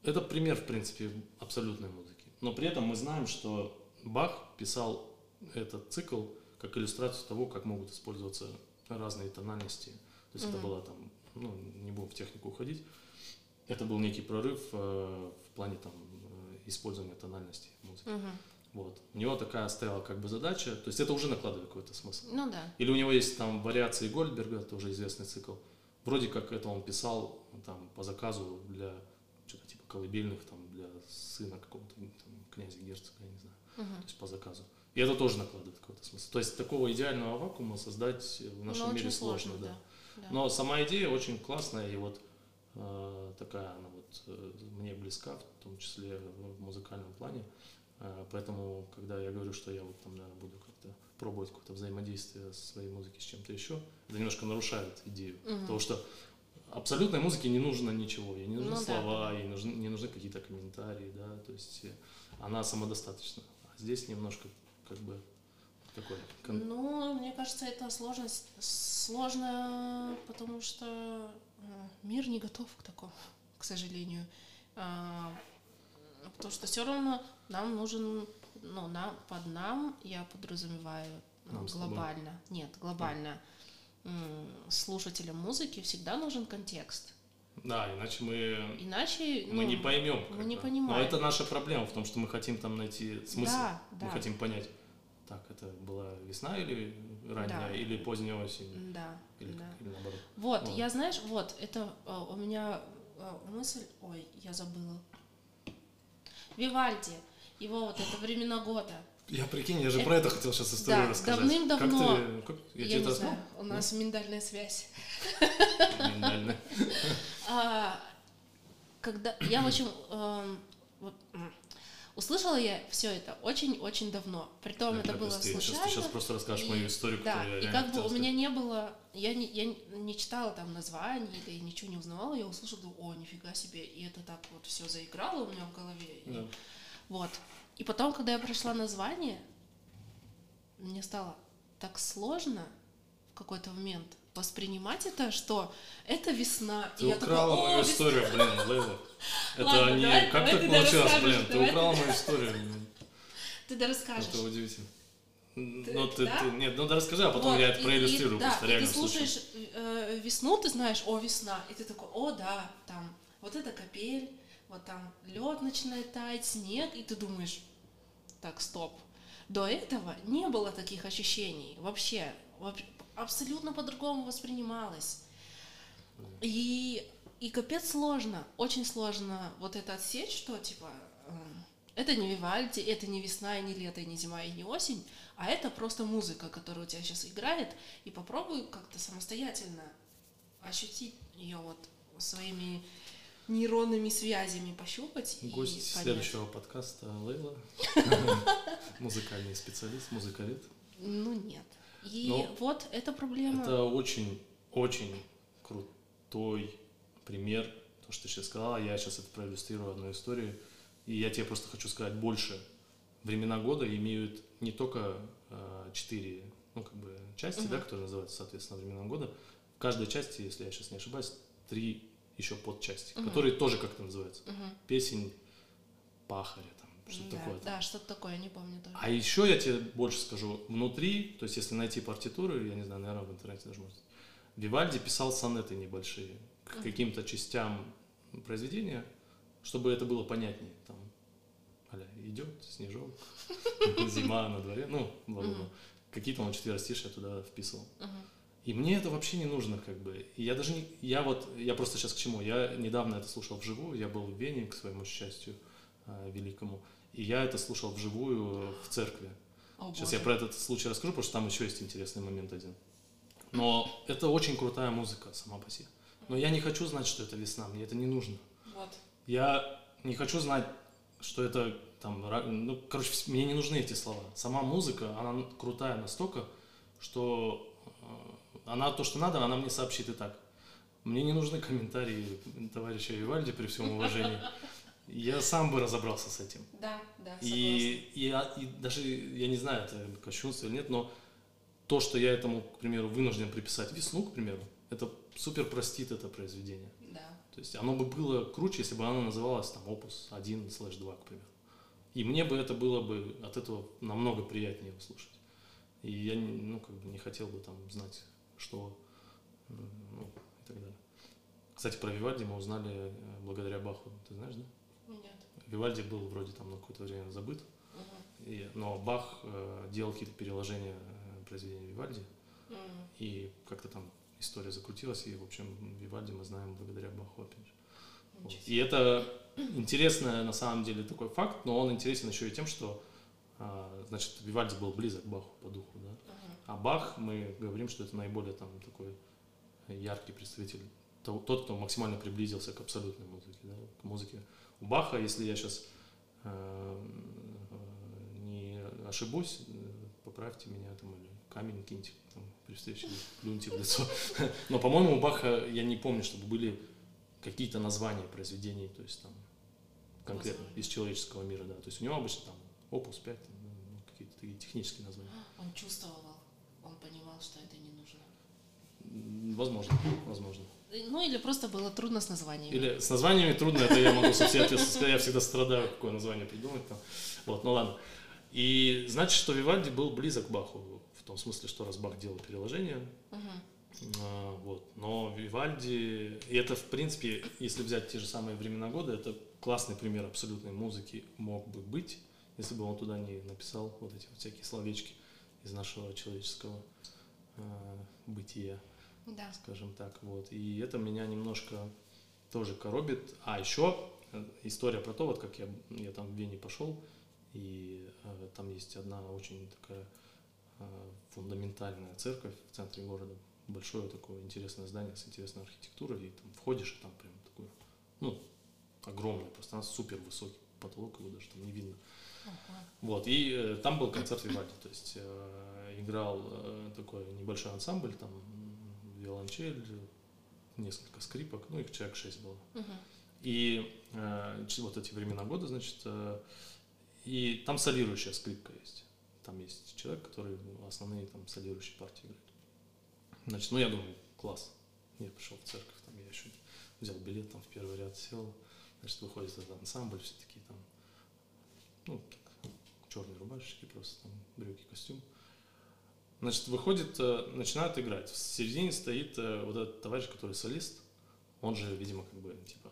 Это пример, в принципе, абсолютной музыки. Но при этом мы знаем, что Бах писал этот цикл как иллюстрацию того, как могут использоваться разные тональности. То есть это Мгм. была там, ну, не будем в технику уходить, это был некий прорыв э, в плане там э, использования тональности музыки. Мгм. Вот. У него такая стояла как бы задача, то есть это уже накладывает какой-то смысл. Ну да. Или у него есть там вариации Гольдберга, тоже известный цикл. Вроде как это он писал там по заказу для что-то типа колыбельных, там для сына какого-то князя герцога, я не знаю, Мгм. то есть по заказу. И это тоже накладывает какой-то смысл. То есть такого идеального вакуума создать в Ну, нашем мире очень сложно, сложно, да. да. Да. Но сама идея очень классная и вот э, такая она вот э, мне близка, в том числе в музыкальном плане. Э, поэтому, когда я говорю, что я вот там, наверное, буду как-то пробовать какое-то взаимодействие своей музыки с чем-то еще, это немножко нарушает идею. Мгм. Потому что абсолютной музыке не нужно ничего, ей не нужны Ну слова, да. ей нужны, не нужны какие-то комментарии, да, то есть э, она самодостаточна. А здесь немножко как бы такой кон- Ну, мне кажется, это сложность сложно, потому что э, мир не готов к такому, к сожалению. А, Потому что все равно нам нужен, ну, нам, под нам я подразумеваю ну, Нам глобально. Нет, глобально. М, Слушателям музыки всегда нужен контекст. Да, иначе мы Иначе мы ну, не поймем. мы не понимаем. Но это наша проблема в том, что мы хотим там найти смысл. Да, Мы да. хотим понять, так, это была весна или ранняя, Да. или поздняя осень, Да, или, да. или наоборот. Вот, Вот. я знаешь, вот, это э, у меня э, мысль, ой, я забыла. Вивальди, его вот это времена года. Я прикинь, я же Это- про это хотел сейчас историю да, рассказать. давным-давно. Как ты, как, я, Я, тебе не это знаю, у нас миндальная связь. Миндально. А, когда я в общем эм, услышала я все это очень-очень давно. Притом это было Сейчас ты случайно. сейчас просто расскажешь и- мою историю, Да, которую я и как бы у меня не было, я не, я не читала там названий или ничего не узнавала, я услышала, думаю, о, нифига себе, и это так вот все заиграло у меня в голове. и- сказать. Вот. И потом, когда я прочла название, мне стало так сложно в какой-то момент воспринимать это, что это весна. Ты и украла мою историю, блин, Лейла. Это Ладно, давай- как давай так получилось, блин? Ты украла мою историю. Ты да расскажешь. Это удивительно. Ну, ты, да? ты- нет, ну да расскажи, а потом Вот, я это и- проиллюстрирую, и, да, просто и ты слушаешь э, весну, ты знаешь, о, весна, и ты такой, о, да, там, вот это капель, вот там лед начинает таять, снег, и ты думаешь, так, стоп. До этого не было таких ощущений вообще абсолютно по-другому воспринималось. И, и капец сложно, очень сложно вот это отсечь, что типа эм, это не Вивальди, это не весна, и не лето, и не зима, и не осень, а это просто музыка, которая у тебя сейчас играет, и попробуй как-то самостоятельно ощутить ее вот своими нейронными связями пощупать и Гость понять. следующего подкаста Лейла, музыкальный специалист, музыкалит. Ну нет. И Ну, вот эта проблема. Это очень, очень крутой пример, то, что ты сейчас сказала. Я сейчас это проиллюстрирую одну историю. И я тебе просто хочу сказать больше. Времена года имеют не только э, четыре, ну, как бы, части, да, Мгм. которые называются, соответственно, времена года. В каждой части, если я сейчас не ошибаюсь, три еще подчасти, Мгм. которые тоже как-то называются. Мгм. Песень пахаря, что-то да, такое. да, что-то такое, я не помню тоже. А еще я тебе больше скажу. Внутри, то есть если найти партитуры, я не знаю, наверное, в интернете даже можно. Вивальди писал сонеты небольшие к каким-то частям произведения, чтобы это было понятнее. Там, аля, идет снежок, зима на дворе, ну. Какие-то он четверостишие туда вписывал. И мне это вообще не нужно, как бы. И я даже не... Я вот... Я просто сейчас к чему? Я недавно это слушал вживую. Я был в Вене, к своему счастью, а, великому. И я это слушал вживую в церкви. О, Сейчас боже. я про этот случай расскажу, потому что там еще есть интересный момент один. Но это очень крутая музыка сама по себе. Но я не хочу знать, что это весна, мне это не нужно. Вот. Я не хочу знать, что это там, ну, короче, мне не нужны эти слова. Сама музыка, она крутая настолько, что э, она то, что надо, она мне сообщит и так. Мне не нужны комментарии товарища Вивальди при всем уважении. Я сам бы разобрался с этим. Да, да, И, и, я- и даже, я не знаю, это кощунство или нет, но то, что я этому, к примеру, вынужден приписать весну, к примеру, это супер простит это произведение. Да. То есть оно бы было круче, если бы оно называлось там опус 1 слэш 2, к примеру. И мне бы это было бы от этого намного приятнее его слушать. И я ну, как бы не хотел бы там знать, что ну, и так далее. Кстати, про Вивальди мы узнали э, благодаря Баху. Ты знаешь, да? Нет. Вивальди был вроде там на какое-то время забыт, Мгм. и- но Бах э, делал какие-то переложения э, произведения Вивальди, М. и как-то там история закрутилась, и, в общем, Вивальди мы знаем благодаря Баху, опять же. Вот. И это интересный на самом деле такой факт, но он интересен еще и тем, что а, значит, Вивальди был близок к Баху по духу, да? Мгм. А Бах, мы говорим, что это наиболее там такой яркий представитель, то- тот, кто максимально приблизился к абсолютной музыке, да, к музыке. Баха, если я сейчас не ошибусь, э, поправьте меня там или камень киньте там, при встрече, плюньте в лицо. Но, по-моему, у Баха я не помню, чтобы были какие-то названия произведений, то есть там конкретно из человеческого мира, да. То есть у него обычно там опус 5, ну, какие-то такие технические названия. Он чувствовал, он понимал, что это не нужно. Возможно, возможно. Ну или просто было трудно с названием. Или с названиями трудно, это я могу со всей ответственностью сказать, я всегда страдаю, какое название придумать там. Вот, ну ладно. И значит, что Вивальди был близок к Баху, в том смысле, что раз Бах делал переложение, а, вот. Но Вивальди, и это в принципе, если взять те же самые времена года, это классный пример абсолютной музыки мог бы быть, если бы он туда не написал вот эти вот всякие словечки из нашего человеческого а, бытия Да. скажем так, вот. И это меня немножко тоже коробит. А еще э, история про то, вот как я, я там в Вене пошел, и э, там есть одна очень такая э, фундаментальная церковь в центре города, большое такое интересное здание с интересной архитектурой, и там входишь, и там прям такое, ну, огромное пространство, супер высокий потолок, его даже там не видно. Ага. Вот, и э, там был концерт Вивальди, то есть э, играл э, такой небольшой ансамбль, там виолончель, несколько скрипок, ну их человек шесть было. Мгм. И э, вот эти времена года, значит, э, и там солирующая скрипка есть. Там есть человек, который ну, основные там солирующие партии играет. Значит, ну я думаю, класс. Я пришел в церковь, там я еще взял билет, там в первый ряд сел. Значит, выходит этот ансамбль, все такие там, ну, так, черные рубашечки, просто там брюки, костюм. Значит, выходит, э, начинают играть. В середине стоит э, вот этот товарищ, который солист. Он же, видимо, как бы, типа,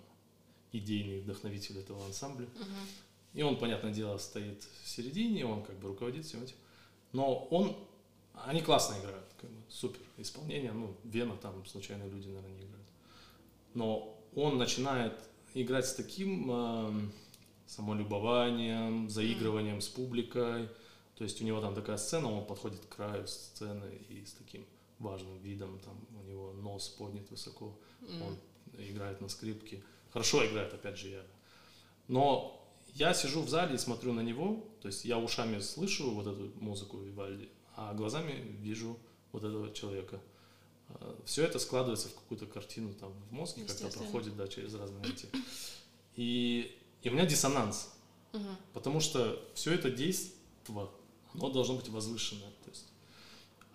идейный вдохновитель этого ансамбля. Мгм. И он, понятное дело, стоит в середине, он как бы руководит всем этим. Но он, они классно играют, как бы, супер исполнение. Ну, Вена там случайные люди, наверное, не играют. Но он начинает играть с таким эм, самолюбованием, заигрыванием с публикой. То есть у него там такая сцена, он подходит к краю сцены и с таким важным видом, там у него нос поднят высоко, М. он играет на скрипке. Хорошо играет, опять же, я. Но я сижу в зале и смотрю на него, то есть я ушами слышу вот эту музыку Вивальди, а глазами вижу вот этого человека. Все это складывается в какую-то картину там в мозге, как-то проходит да, через разные эти. И, и у меня диссонанс, Мгм. потому что все это действо, оно должно быть возвышенное. То есть.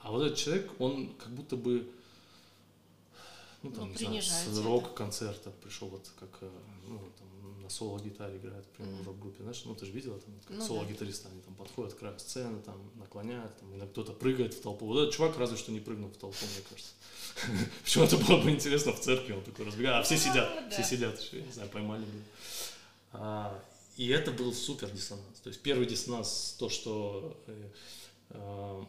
А вот этот человек, он как будто бы ну, там, Ну, не знаю, рок-концерта пришел, вот как э, ну, там, на соло-гитаре играет, например, в Мгм. рок-группе, знаешь, ну ты же видела, там, как Ну да. соло-гитаристы, они там подходят к краю сцены, там, наклоняют, там, иногда кто-то прыгает в толпу. Вот этот чувак разве что не прыгнул в толпу, мне кажется. Почему это было бы интересно в церкви, он такой разбегает, а все Ну, сидят, все да. сидят еще, я не знаю, поймали бы. И это был супер диссонанс. То есть первый диссонанс, то, что, э, э,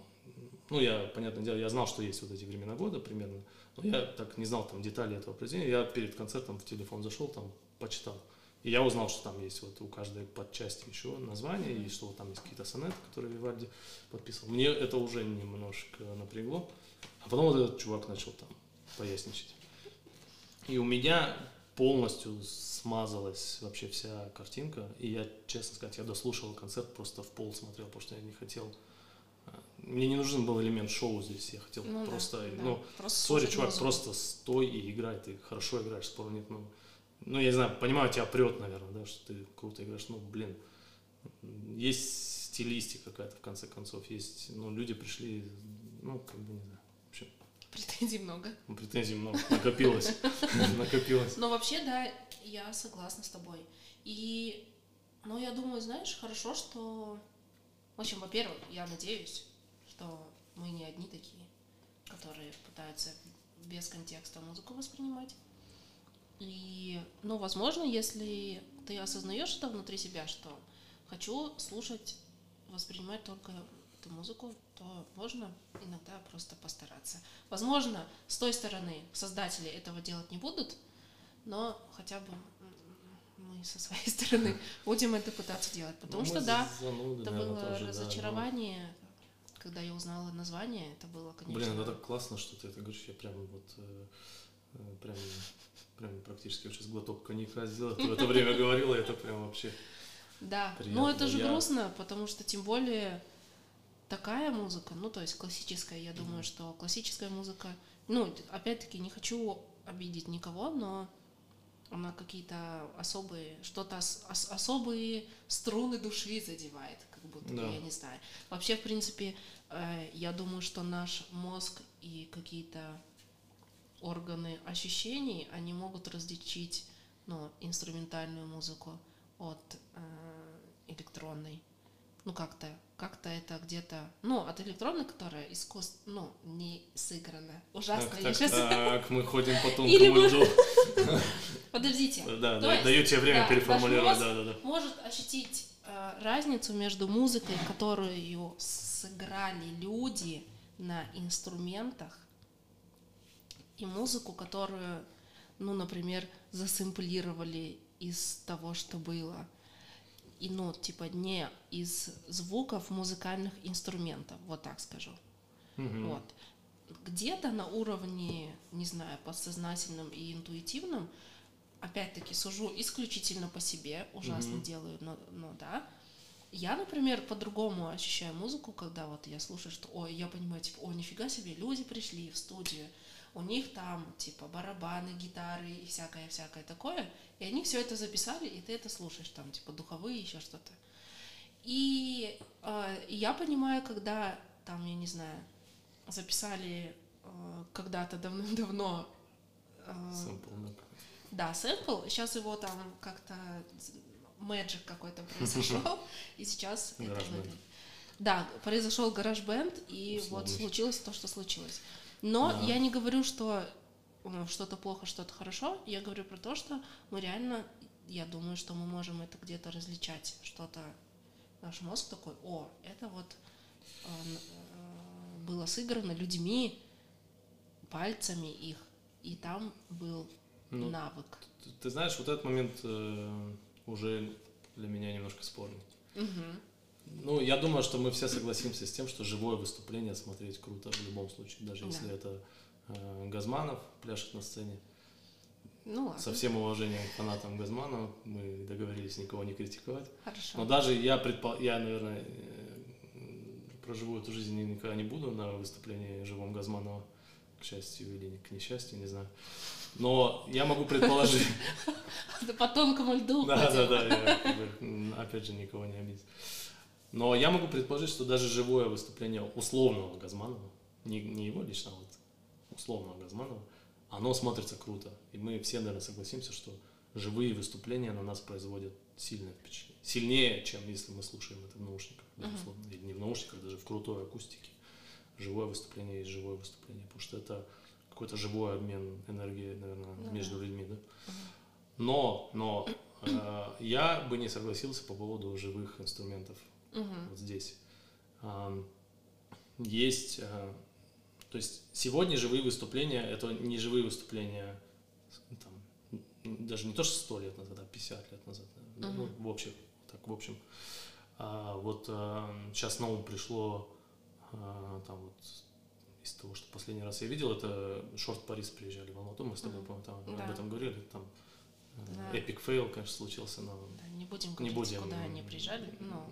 ну, я, понятное дело, я знал, что есть вот эти времена года примерно, но я так не знал там детали этого произведения. Я перед концертом в телефон зашел, там почитал. И я узнал, что там есть вот у каждой подчасти еще название, и что там есть какие-то сонеты, которые Вивальди подписывал. Мне это уже немножко напрягло. А потом вот этот чувак начал там поясничать. И у меня полностью смазалась вообще вся картинка. И я, честно сказать, я дослушал концерт, просто в пол смотрел, потому что я не хотел... а, Мне не нужен был элемент шоу здесь, я хотел Ну да, просто, да. ну, Просто сори, чувак, музыку. просто стой и играй, ты хорошо играешь, спору нет, но ну, я не знаю, понимаю, тебя прет, наверное, да, что ты круто играешь, ну, блин, есть стилистика какая-то, в конце концов, есть, ну, люди пришли, ну, как бы, не знаю, Претензий много. ну, претензий много, накопилось, накопилось. Но вообще, да, я согласна с тобой. И, ну, я думаю, знаешь, хорошо, что... В общем, во-первых, я надеюсь, что мы не одни такие, которые пытаются без контекста музыку воспринимать. И, ну, возможно, если ты осознаешь это внутри себя, что хочу слушать, воспринимать только эту музыку, то можно иногда просто постараться. Возможно, с той стороны создатели этого делать не будут, но хотя бы мы со своей стороны будем это пытаться делать. Потому Ну, что, да, зануды, это наверное, было тоже, да, ну. разочарование, когда я узнала название, это было, конечно... Блин, это так классно, что ты это говоришь. Я прям вот э, э, прям, прям практически сейчас глоток коньяка сделал. Ты в это время говорила, это прям вообще. Да, Приятно. но это же грустно, потому что тем более такая музыка, ну то есть классическая, я думаю, что классическая музыка, ну опять-таки не хочу обидеть никого, но она какие-то особые, что-то ос- ос- особые струны души задевает, как будто, бы, Да. я не знаю. Вообще, в принципе, э, я думаю, что наш мозг и какие-то органы ощущений, они могут различить ну, инструментальную музыку от э, электронной. Ну, как-то, как-то это где-то, ну, от электронной, которая искусств, ну, не сыграна. Ужасно. Так, так, щас- так, мы ходим по тонкому льду. Подождите. Да, даю тебе время переформулировать. Да, да, да. может ощутить э, разницу между музыкой, которую сыграли люди на инструментах, и музыку, которую, ну, например, засэмплировали из того, что было. И, ну, типа, не из звуков музыкальных инструментов, вот так скажу. Мгм. Вот. Где-то на уровне, не знаю, подсознательном и интуитивном, опять-таки сужу исключительно по себе, ужасно Мгм. делаю, но, но да. Я, например, по-другому ощущаю музыку, когда вот я слушаю, что, ой, я понимаю, типа, о, нифига себе, люди пришли в студию, у них там, типа, барабаны, гитары и всякое-всякое такое, и они все это записали, и ты это слушаешь, там, типа, духовые, еще что-то. И э, я понимаю, когда, там, я не знаю, записали э, когда-то давным-давно э, Сэмпл, да. сэмпл. Сейчас его там как-то мэджик какой-то произошел, и сейчас это выглядит. Да, произошел гараж-бенд, и вот случилось то, что случилось. Но Да. я не говорю, что что-то плохо, что-то хорошо. Я говорю про то, что мы реально, я думаю, что мы можем это где-то различать. Что-то наш мозг такой, о, это вот э, э, было сыграно людьми, пальцами их, и там был Ну, навык. ты, ты знаешь, вот этот момент э, уже для меня немножко спорный. Мгм. Ну, я думаю, что мы все согласимся с тем, что живое выступление смотреть круто в любом случае, даже если Да. это э, Газманов пляшет на сцене. Ну ладно, Со всем уважением к фанатам Газманова, мы договорились никого не критиковать. хорошо. Но даже я, предпо... я наверное, э, проживу эту жизнь и никогда не буду на выступлении живом Газманова, к счастью или к несчастью, не знаю. Но я могу предположить... По тонкому льду Да, да, да, опять же, никого не обидеть. Но я могу предположить, что даже живое выступление условного Газманова, не, не его лично, а вот условного Газманова, оно смотрится круто. И мы все, наверное, согласимся, что живые выступления на нас производят сильное впечатление. Сильнее, чем если мы слушаем это в наушниках, безусловно. Или не в наушниках, даже в крутой акустике. Живое выступление есть живое выступление, потому что это какой-то живой обмен энергии, наверное, Ну между людьми, да? Но, но э, я бы не согласился по поводу живых инструментов Мгм. вот здесь. Есть, э, то есть сегодня живые выступления это не живые выступления, там, даже не то что 100 лет назад, а 50 лет назад, наверное. ну, в общем, так в общем. А вот сейчас на ум пришло, а, там вот из того, что последний раз я видел, это Шорт Парис приезжали в Алмату, мы с тобой, по-моему, там Да. об этом говорили, там э, Да. epic fail, конечно, случился, но Да, не будем Не говорить, будем. куда они приезжали, ну,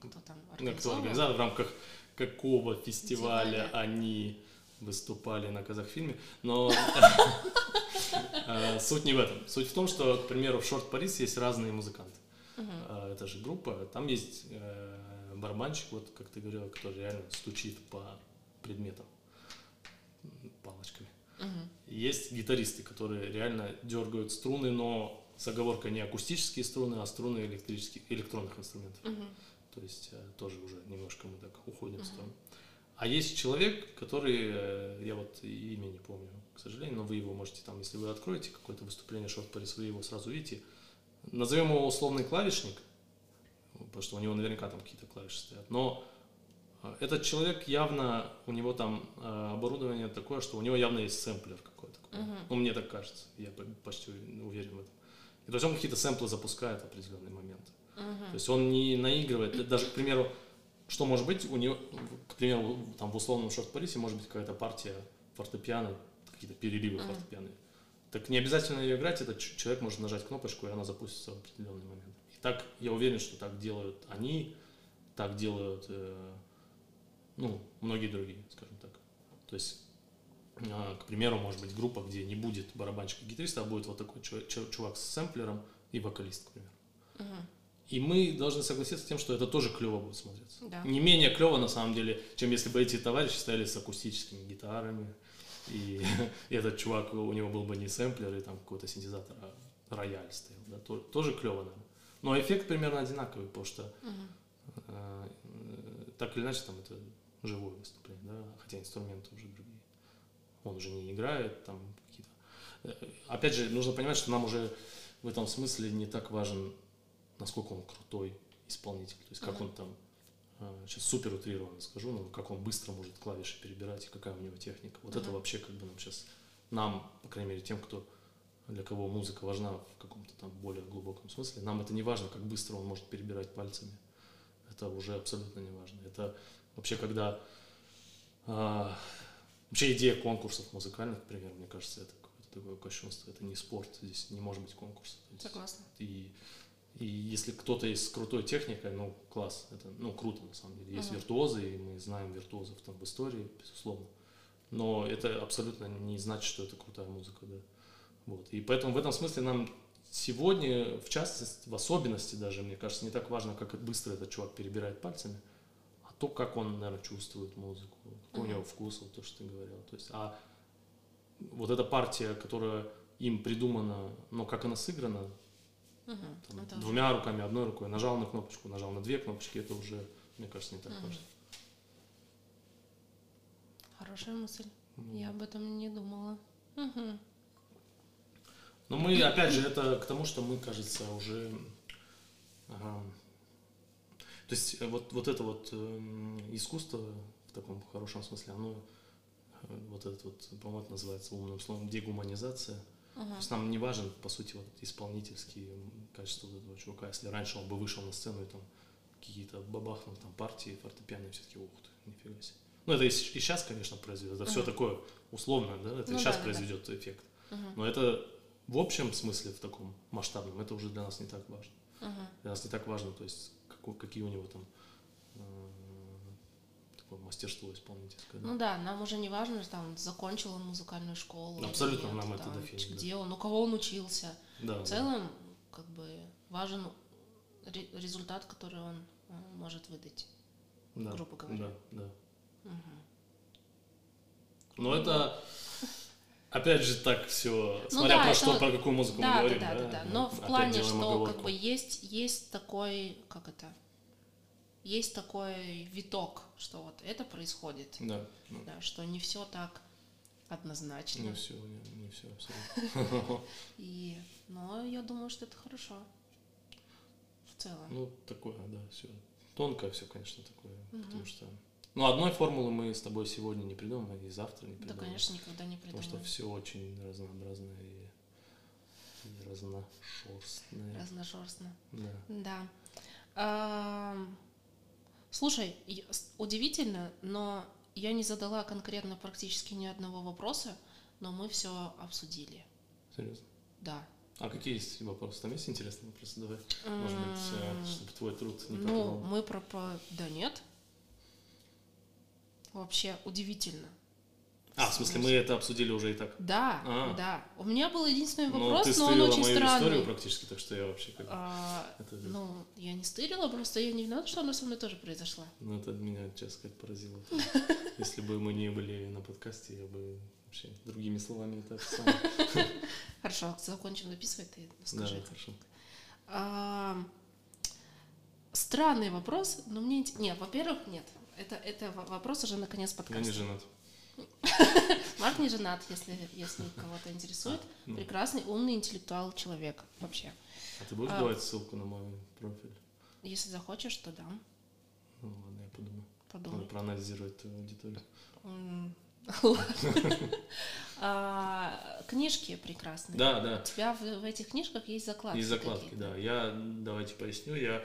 кто там Ну, кто организовывал. организатор, в рамках какого фестиваля Фестиваля. они выступали на Казахфильме, но э, суть не в этом. Суть в том, что, к примеру, в Shortparis есть разные музыканты. Uh, Это же группа, там есть э, барабанщик, вот как ты говорила, который реально стучит по предметам палочками. Есть гитаристы, которые реально дергают струны, но с оговоркой не акустические струны, а струны электрических, электронных инструментов. То есть э, тоже уже немножко мы так уходим в сторону. А есть человек, который, э, я вот имя не помню, к сожалению, но вы его можете там, если вы откроете какое-то выступление Шорт Парис, вы его сразу видите. Назовем его условный клавишник, потому что у него наверняка там какие-то клавиши стоят. Но э, этот человек явно, у него там оборудование такое, что у него явно есть сэмплер какой-то. Ну, мне так кажется, я по- почти уверен в этом. И то есть он какие-то сэмплы запускает в определенный момент. То есть он не наигрывает, даже, к примеру, что может быть у него, к примеру, там в условном шорт-парисе может быть какая-то партия фортепиано, какие-то переливы Мгм. фортепиано. Так не обязательно ее играть, этот человек может нажать кнопочку, и она запустится в определенный момент. И так, я уверен, что так делают они, так делают, э, ну, многие другие, скажем так. То есть, а, к примеру, может быть группа, где не будет барабанщика и гитариста, а будет вот такой чу- чу- чувак с сэмплером и вокалист, к примеру. И мы должны согласиться с тем, что это тоже клево будет смотреться. Да. Не менее клево, на самом деле, чем если бы эти товарищи стояли с акустическими гитарами, и, и этот чувак, у него был бы не сэмплер и там какой-то синтезатор, а рояль стоял. Да, то- тоже клево, наверное. Но эффект примерно одинаковый, потому что э, так или иначе там это живое выступление, да, хотя инструменты уже другие. Он уже не играет, там какие-то. Э, Опять же, нужно понимать, что нам уже в этом смысле не так важен, насколько он крутой исполнитель, то есть как Мгм. он там, э, сейчас супер утрированно скажу, но как он быстро может клавиши перебирать и какая у него техника. Вот это Мгм. вообще как бы нам сейчас, нам, по крайней мере, тем, кто для кого музыка важна в каком-то там более глубоком смысле, нам это не важно, как быстро он может перебирать пальцами. Это уже абсолютно не важно. Это вообще когда а, вообще идея конкурсов музыкальных, к примеру, мне кажется, это какое-то такое кощунство. Это не спорт, здесь не может быть конкурса. Согласна. и, и если кто-то есть с крутой техникой, ну, класс, это, ну, круто, на самом деле. Есть Ага. виртуозы, и мы знаем виртуозов там в истории, безусловно. Но это абсолютно не значит, что это крутая музыка, да. Вот. И поэтому в этом смысле нам сегодня, в частности, в особенности даже, мне кажется, не так важно, как быстро этот чувак перебирает пальцами, а то, как он, наверное, чувствует музыку, какой у Мгм. него вкус, вот то, что ты говорил. То есть, а вот эта партия, которая им придумана, но как она сыграна, Мгм. там, Это двумя руками, одной рукой, нажал на кнопочку, нажал на две кнопочки, это уже, мне кажется, не так Мгм. важно. Хорошая мысль. Ну, Я об этом не думала. Мгм. Но мы, опять же, это к тому, что мы, кажется, уже... ага, то есть э, вот, вот это вот эм, искусство в таком хорошем смысле, оно, э, вот этот вот, по-моему, называется умным словом, дегуманизация. То Мгм. есть нам не важен, по сути, вот исполнительские качества вот этого чувака. Если раньше он бы вышел на сцену и там какие-то бабахнул там партии фортепиано, все таки ух ты, нифига себе. Ну, это и сейчас, конечно, произведет. Это все Мгм. такое условно, да, это Ну сейчас да, да, да. произведет эффект. Мгм. Но это в общем смысле, в таком масштабном, это уже для нас не так важно. Мгм. Для нас не так важно, то есть какой- какие у него там такое мастерство исполнительское. да. Ну да, нам уже не важно, там закончил он музыкальную школу. Абсолютно нет, нам это там, дофиг, да. Где он, у кого он учился. да, В да. целом, как бы важен ре- результат, который он может выдать. да, грубо говоря. Да, да. Мгм. Но это, опять же, так все, Ну смотря да, про это что, про какую музыку Да, мы да, говорим, да, да, да. Мы Но в плане, что как бы есть, есть такой, как это, есть такой виток, что вот это происходит. Да, ну, Да, что не все так однозначно. не все, не, не все абсолютно. И, но я думаю, что это хорошо. В целом. Ну, такое, да, все. Тонкое все, конечно, такое. Потому что. Ну, одной формулы мы с тобой сегодня не придумаем, и завтра не да, придумаем. конечно, никогда не Потому придумаем. что все очень разнообразное и, и разношерстное. Разношерстно. Да. Да. Слушай, удивительно, но я не задала конкретно практически ни одного вопроса, но мы все обсудили. Серьезно. Да. А какие есть вопросы? Там есть интересные вопросы? Давай. Может быть, э, чтобы твой труд не Ну, пропадал. мы про... Да нет. Вообще удивительно. А, в смысле, мы это обсудили уже и так? Да, А. да. У меня был единственный Ну, вопрос, ты но он очень мою странный. историю практически, так что я вообще как... А, Это, ну, я не стырила, просто я не виновата, что она со мной тоже произошла. ну, это меня, честно сказать, поразило. Если бы мы не были на подкасте, я бы вообще другими словами это описал. Хорошо, закончим записывать, ты Да, скажи. это. хорошо. А, странный вопрос, но мне... Нет, во-первых, нет. Это, это во- вопрос уже наконец Я не подкаста. женат. Марк не женат, если, если кого-то интересует. Ну, Прекрасный, умный, интеллектуал человек вообще. А ты будешь А. давать ссылку на мой профиль? Если захочешь, то дам. Ну ладно, я подумаю. Надо Подумай. проанализировать твою аудиторию. А, Книжки прекрасные. Да, да. У тебя в, этих книжках есть закладки. И закладки, да. Я давайте поясню. Я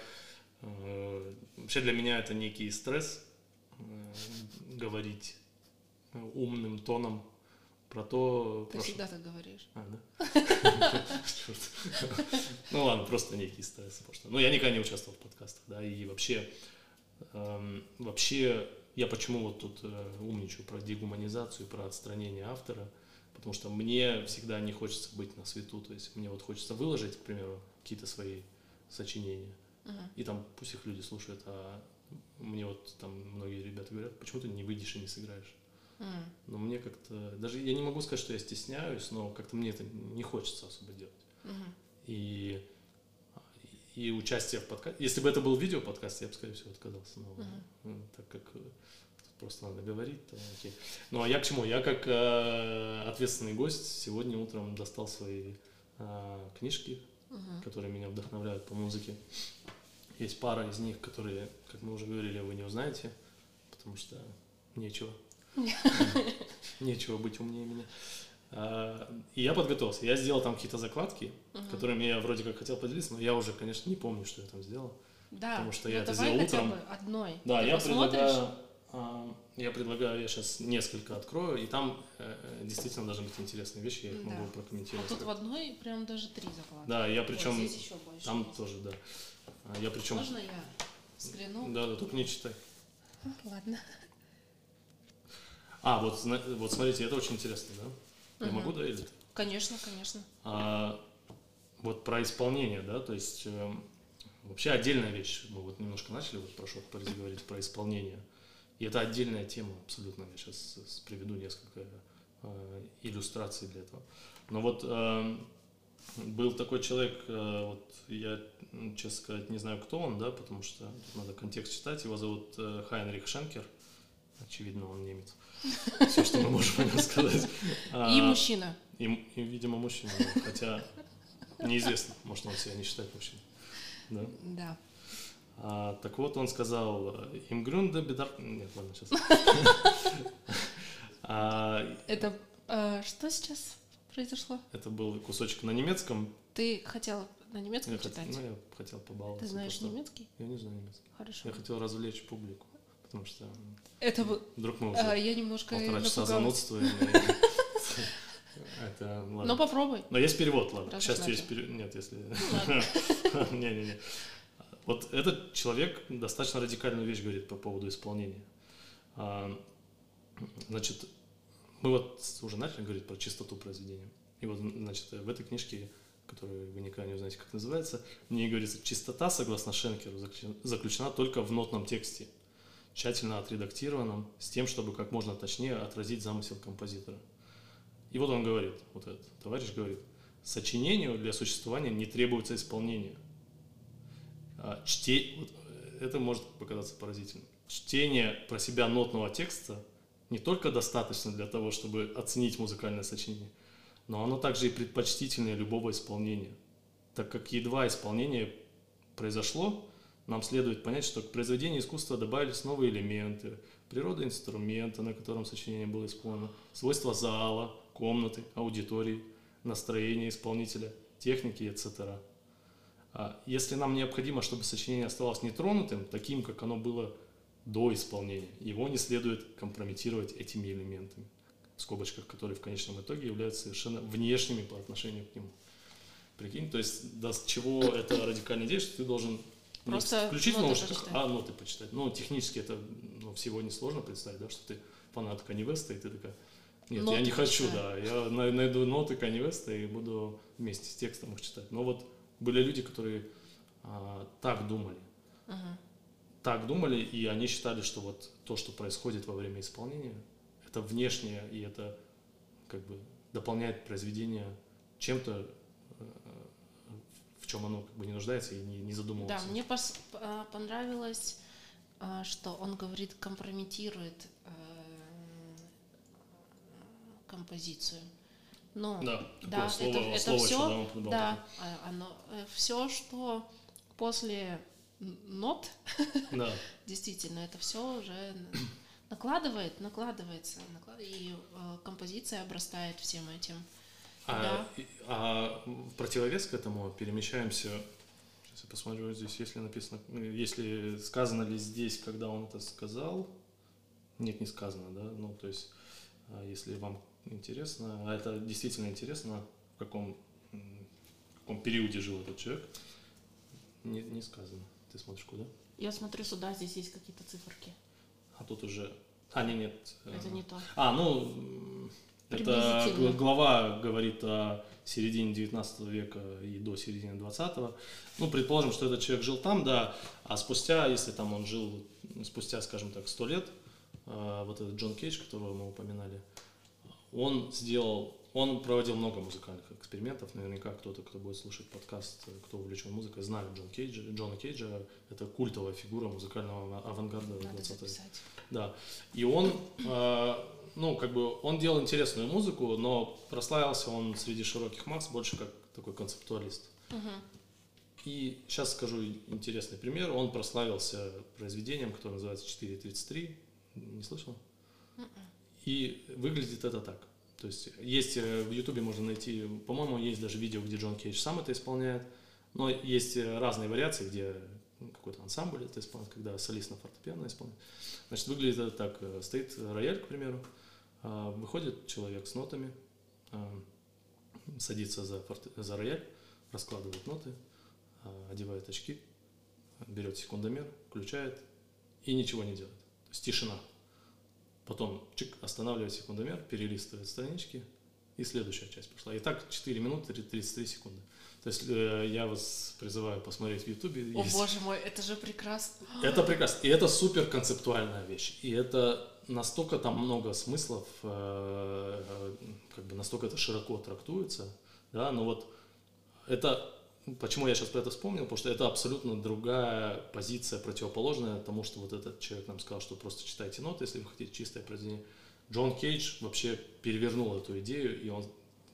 э, вообще для меня это некий стресс э, говорить умным тоном про то, Ты про что- всегда так говоришь. А, да? Ну ладно, просто некий стресс. Ну, я никогда не участвовал в подкастах, да, и вообще, эм, вообще, я почему вот тут э, умничаю про дегуманизацию, про отстранение автора, потому что мне всегда не хочется быть на свету, то есть мне вот хочется выложить, к примеру, какие-то свои сочинения, и там пусть их люди слушают, а мне вот там многие ребята говорят, почему ты не выйдешь и не сыграешь? Но мне как-то, даже я не могу сказать, что я стесняюсь, но как-то мне это не хочется особо делать. Мгм. И, и участие в подкасте, если бы это был видео-подкаст, я бы, скорее всего, отказался. Но ну, так как э, просто надо говорить, то окей. Ну а я к чему? Я как э, ответственный гость сегодня утром достал свои э, книжки, Мгм. которые меня вдохновляют по музыке. Есть пара из них, которые, как мы уже говорили, вы не узнаете, потому что нечего. Нечего быть умнее меня. А, И я подготовился. Я сделал там какие-то закладки, Мгм. которыми я вроде как хотел поделиться, но я уже, конечно, не помню, что я там сделал. Да, потому что ну я это сделал утром. бы одной. Да, Ты я посмотришь? предлагаю, а, я предлагаю, я сейчас несколько открою, и там э, э, действительно должны быть интересные вещи, я их Да. могу А прокомментировать. тут в одной прям даже три закладки. Да, я Вот причем здесь еще больше там есть. тоже, да. А, Я причем, Можно я взгляну? да, да, только не читай. Ладно. А, вот, вот смотрите, это очень интересно, да? Я могу, да, или? Конечно, конечно. А, вот про исполнение, да, то есть эм, вообще отдельная вещь. Мы вот немножко начали вот про шок Париж говорить про исполнение. И это отдельная тема абсолютно. Я сейчас приведу несколько э, иллюстраций для этого. Но вот эм, был такой человек, э, вот я, честно сказать, не знаю, кто он, да, потому что тут надо контекст читать. Его зовут э, Хайнрих Шенкер. Очевидно, он немец. Все, что мы можем о нем сказать. И А, мужчина. и, видимо, мужчина, хотя неизвестно, может, он себя не считает мужчиной. Да? Да. А, так вот, он сказал, им грюнде бедар... Нет, ладно, сейчас. А, Это э, что сейчас произошло? это был кусочек на немецком. Ты хотел на немецком читать? ну, я хотел побаловаться. Ты знаешь немецкий? Я не знаю немецкий. Хорошо. Я хотел развлечь публику, потому что Это вдруг мы уже а, я немножко полтора часа занудствуем. Это, Ну ладно. попробуй. Но есть перевод, ладно. К Раз счастью, уж есть перевод. Нет, если... Ладно. Не-не-не. Вот этот человек достаточно радикальную вещь говорит по поводу исполнения. А, Значит, мы вот уже начали говорить про чистоту произведения. И вот, значит, в этой книжке, которую вы никогда не узнаете, как называется, мне говорится, чистота, согласно Шенкеру, заключена только в нотном тексте, тщательно отредактированном, с тем, чтобы как можно точнее отразить замысел композитора. И вот он говорит, вот этот товарищ говорит, сочинению для существования не требуется исполнение. А, чте- вот, э, это может показаться поразительным. Чтение про себя нотного текста не только достаточно для того, чтобы оценить музыкальное сочинение, но оно также и предпочтительнее любого исполнения. Так как едва исполнение произошло, нам следует понять, что к произведению искусства добавились новые элементы, природа инструмента, на котором сочинение было исполнено, свойства зала, комнаты, аудитории, настроение исполнителя, техники, etc. А если нам необходимо, чтобы сочинение оставалось нетронутым, таким, как оно было до исполнения, его не следует компрометировать этими элементами, в скобочках, которые в конечном итоге являются совершенно внешними по отношению к нему. Прикинь, то есть до чего это радикальная идея, что ты должен Просто включить в наушниках, почитать. а ноты почитать. Ну, технически это ну, всего не сложно представить, да, что ты фанат West, и ты такая, Нет, Ноты я не хочу, почитаю. да. Я най- найду ноты West и буду вместе с текстом их читать. Но вот были люди, которые а, так думали. Мгм. Так думали, и они считали, что вот то, что происходит во время исполнения, это внешнее, и это как бы дополняет произведение чем-то, чем оно как бы не нуждается и не, не Да, задумывался. мне пос- а, понравилось, а, что он говорит, компрометирует э, композицию. Но Да, Да, такое слово, это- это слово всё, еще, да, он упоминал да, а, оно все, что после нот. Да. действительно, это все уже накладывает, накладывается, наклад- и э, композиция обрастает всем этим. А, Да. а в противовес к этому перемещаемся. Сейчас я посмотрю здесь, если написано, если сказано ли здесь, когда он это сказал. Нет, не сказано, да. Ну, то есть, а, если вам интересно, а это действительно интересно, в каком, в каком периоде жил этот человек, не, не сказано. Ты смотришь куда? Я смотрю сюда, здесь есть какие-то циферки. А тут уже. А, не, нет. Это не то. А, ну, это глава говорит о середине 19 века и до середины 20 Ну, предположим, что этот человек жил там, да, а спустя, если там он жил, спустя, скажем так, 100 лет, э, вот этот Джон Кейдж, которого мы упоминали, он сделал, он проводил много музыкальных экспериментов, наверняка кто-то, кто будет слушать подкаст, кто увлечен музыкой, знает Джон Кейджа, Джона Кейджа, это культовая фигура музыкального ава- авангарда Надо 20 века. Да. И он, э, ну, как бы, он делал интересную музыку, но прославился он среди широких масс больше как такой концептуалист. Мгм. И сейчас скажу интересный пример. Он прославился произведением, которое называется 4.33. Не слышал? Мгм. И выглядит это так. То есть есть э, в Ютубе можно найти, по-моему, есть даже видео, где Джон Кейдж сам это исполняет, но есть разные вариации, где какой-то ансамбль это исполняет, когда солист на фортепиано исполняет. Значит, выглядит это так. э, Стоит рояль, к примеру, выходит человек с нотами, а, садится за, форте- за рояль, раскладывает ноты, а, одевает очки, берет секундомер, включает и ничего не делает. То есть тишина. Потом чик, останавливает секундомер, перелистывает странички, и следующая часть пошла. И так 4 минуты 33 секунды. То есть э, я вас призываю посмотреть в Ютубе. О Есть- боже мой, это же прекрасно. Это прекрасно. И это супер концептуальная вещь. И это настолько там много смыслов, э, э, как бы настолько это широко трактуется, да, но вот это, почему я сейчас про это вспомнил, потому что это абсолютно другая позиция, противоположная тому, что вот этот человек нам сказал, что просто читайте ноты, если вы хотите чистое произведение. Джон Кейдж вообще перевернул эту идею, и он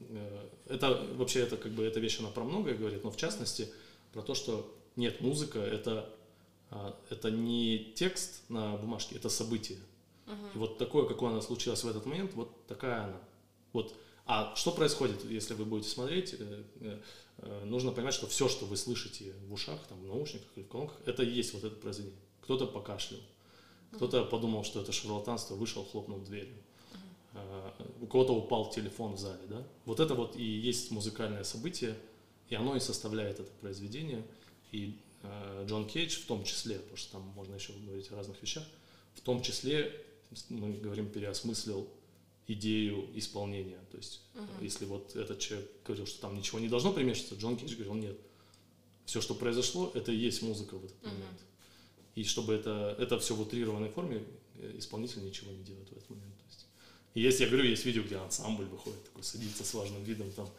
э, это вообще это как бы эта вещь она про многое говорит, но в частности про то, что нет, музыка это а, это не текст на бумажке, это событие. Мгм. И вот такое, какое оно случилось в этот момент, вот такая она. Вот. А что происходит, если вы будете смотреть? э, э, э, Нужно понимать, что все, что вы слышите в ушах, там, в наушниках или в колонках, это и есть вот это произведение. Кто-то покашлял, кто-то подумал, что это шарлатанство, вышел, хлопнул дверью. А, У кого-то упал телефон в зале, да? Вот это вот и есть музыкальное событие, и оно и составляет это произведение. И э, Джон Кейдж в том числе, потому что там можно еще говорить о разных вещах, в том числе, мы говорим, переосмыслил идею исполнения. То есть, Мгм. если вот этот человек говорил, что там ничего не должно примешиваться, Джон Кейдж говорил, нет. Все, что произошло, это и есть музыка в этот Мгм. момент. И чтобы это, это все в утрированной форме, э, исполнитель ничего не делает в этот момент. То есть, и есть, я говорю, есть видео, где ансамбль выходит, такой садится с важным видом, там,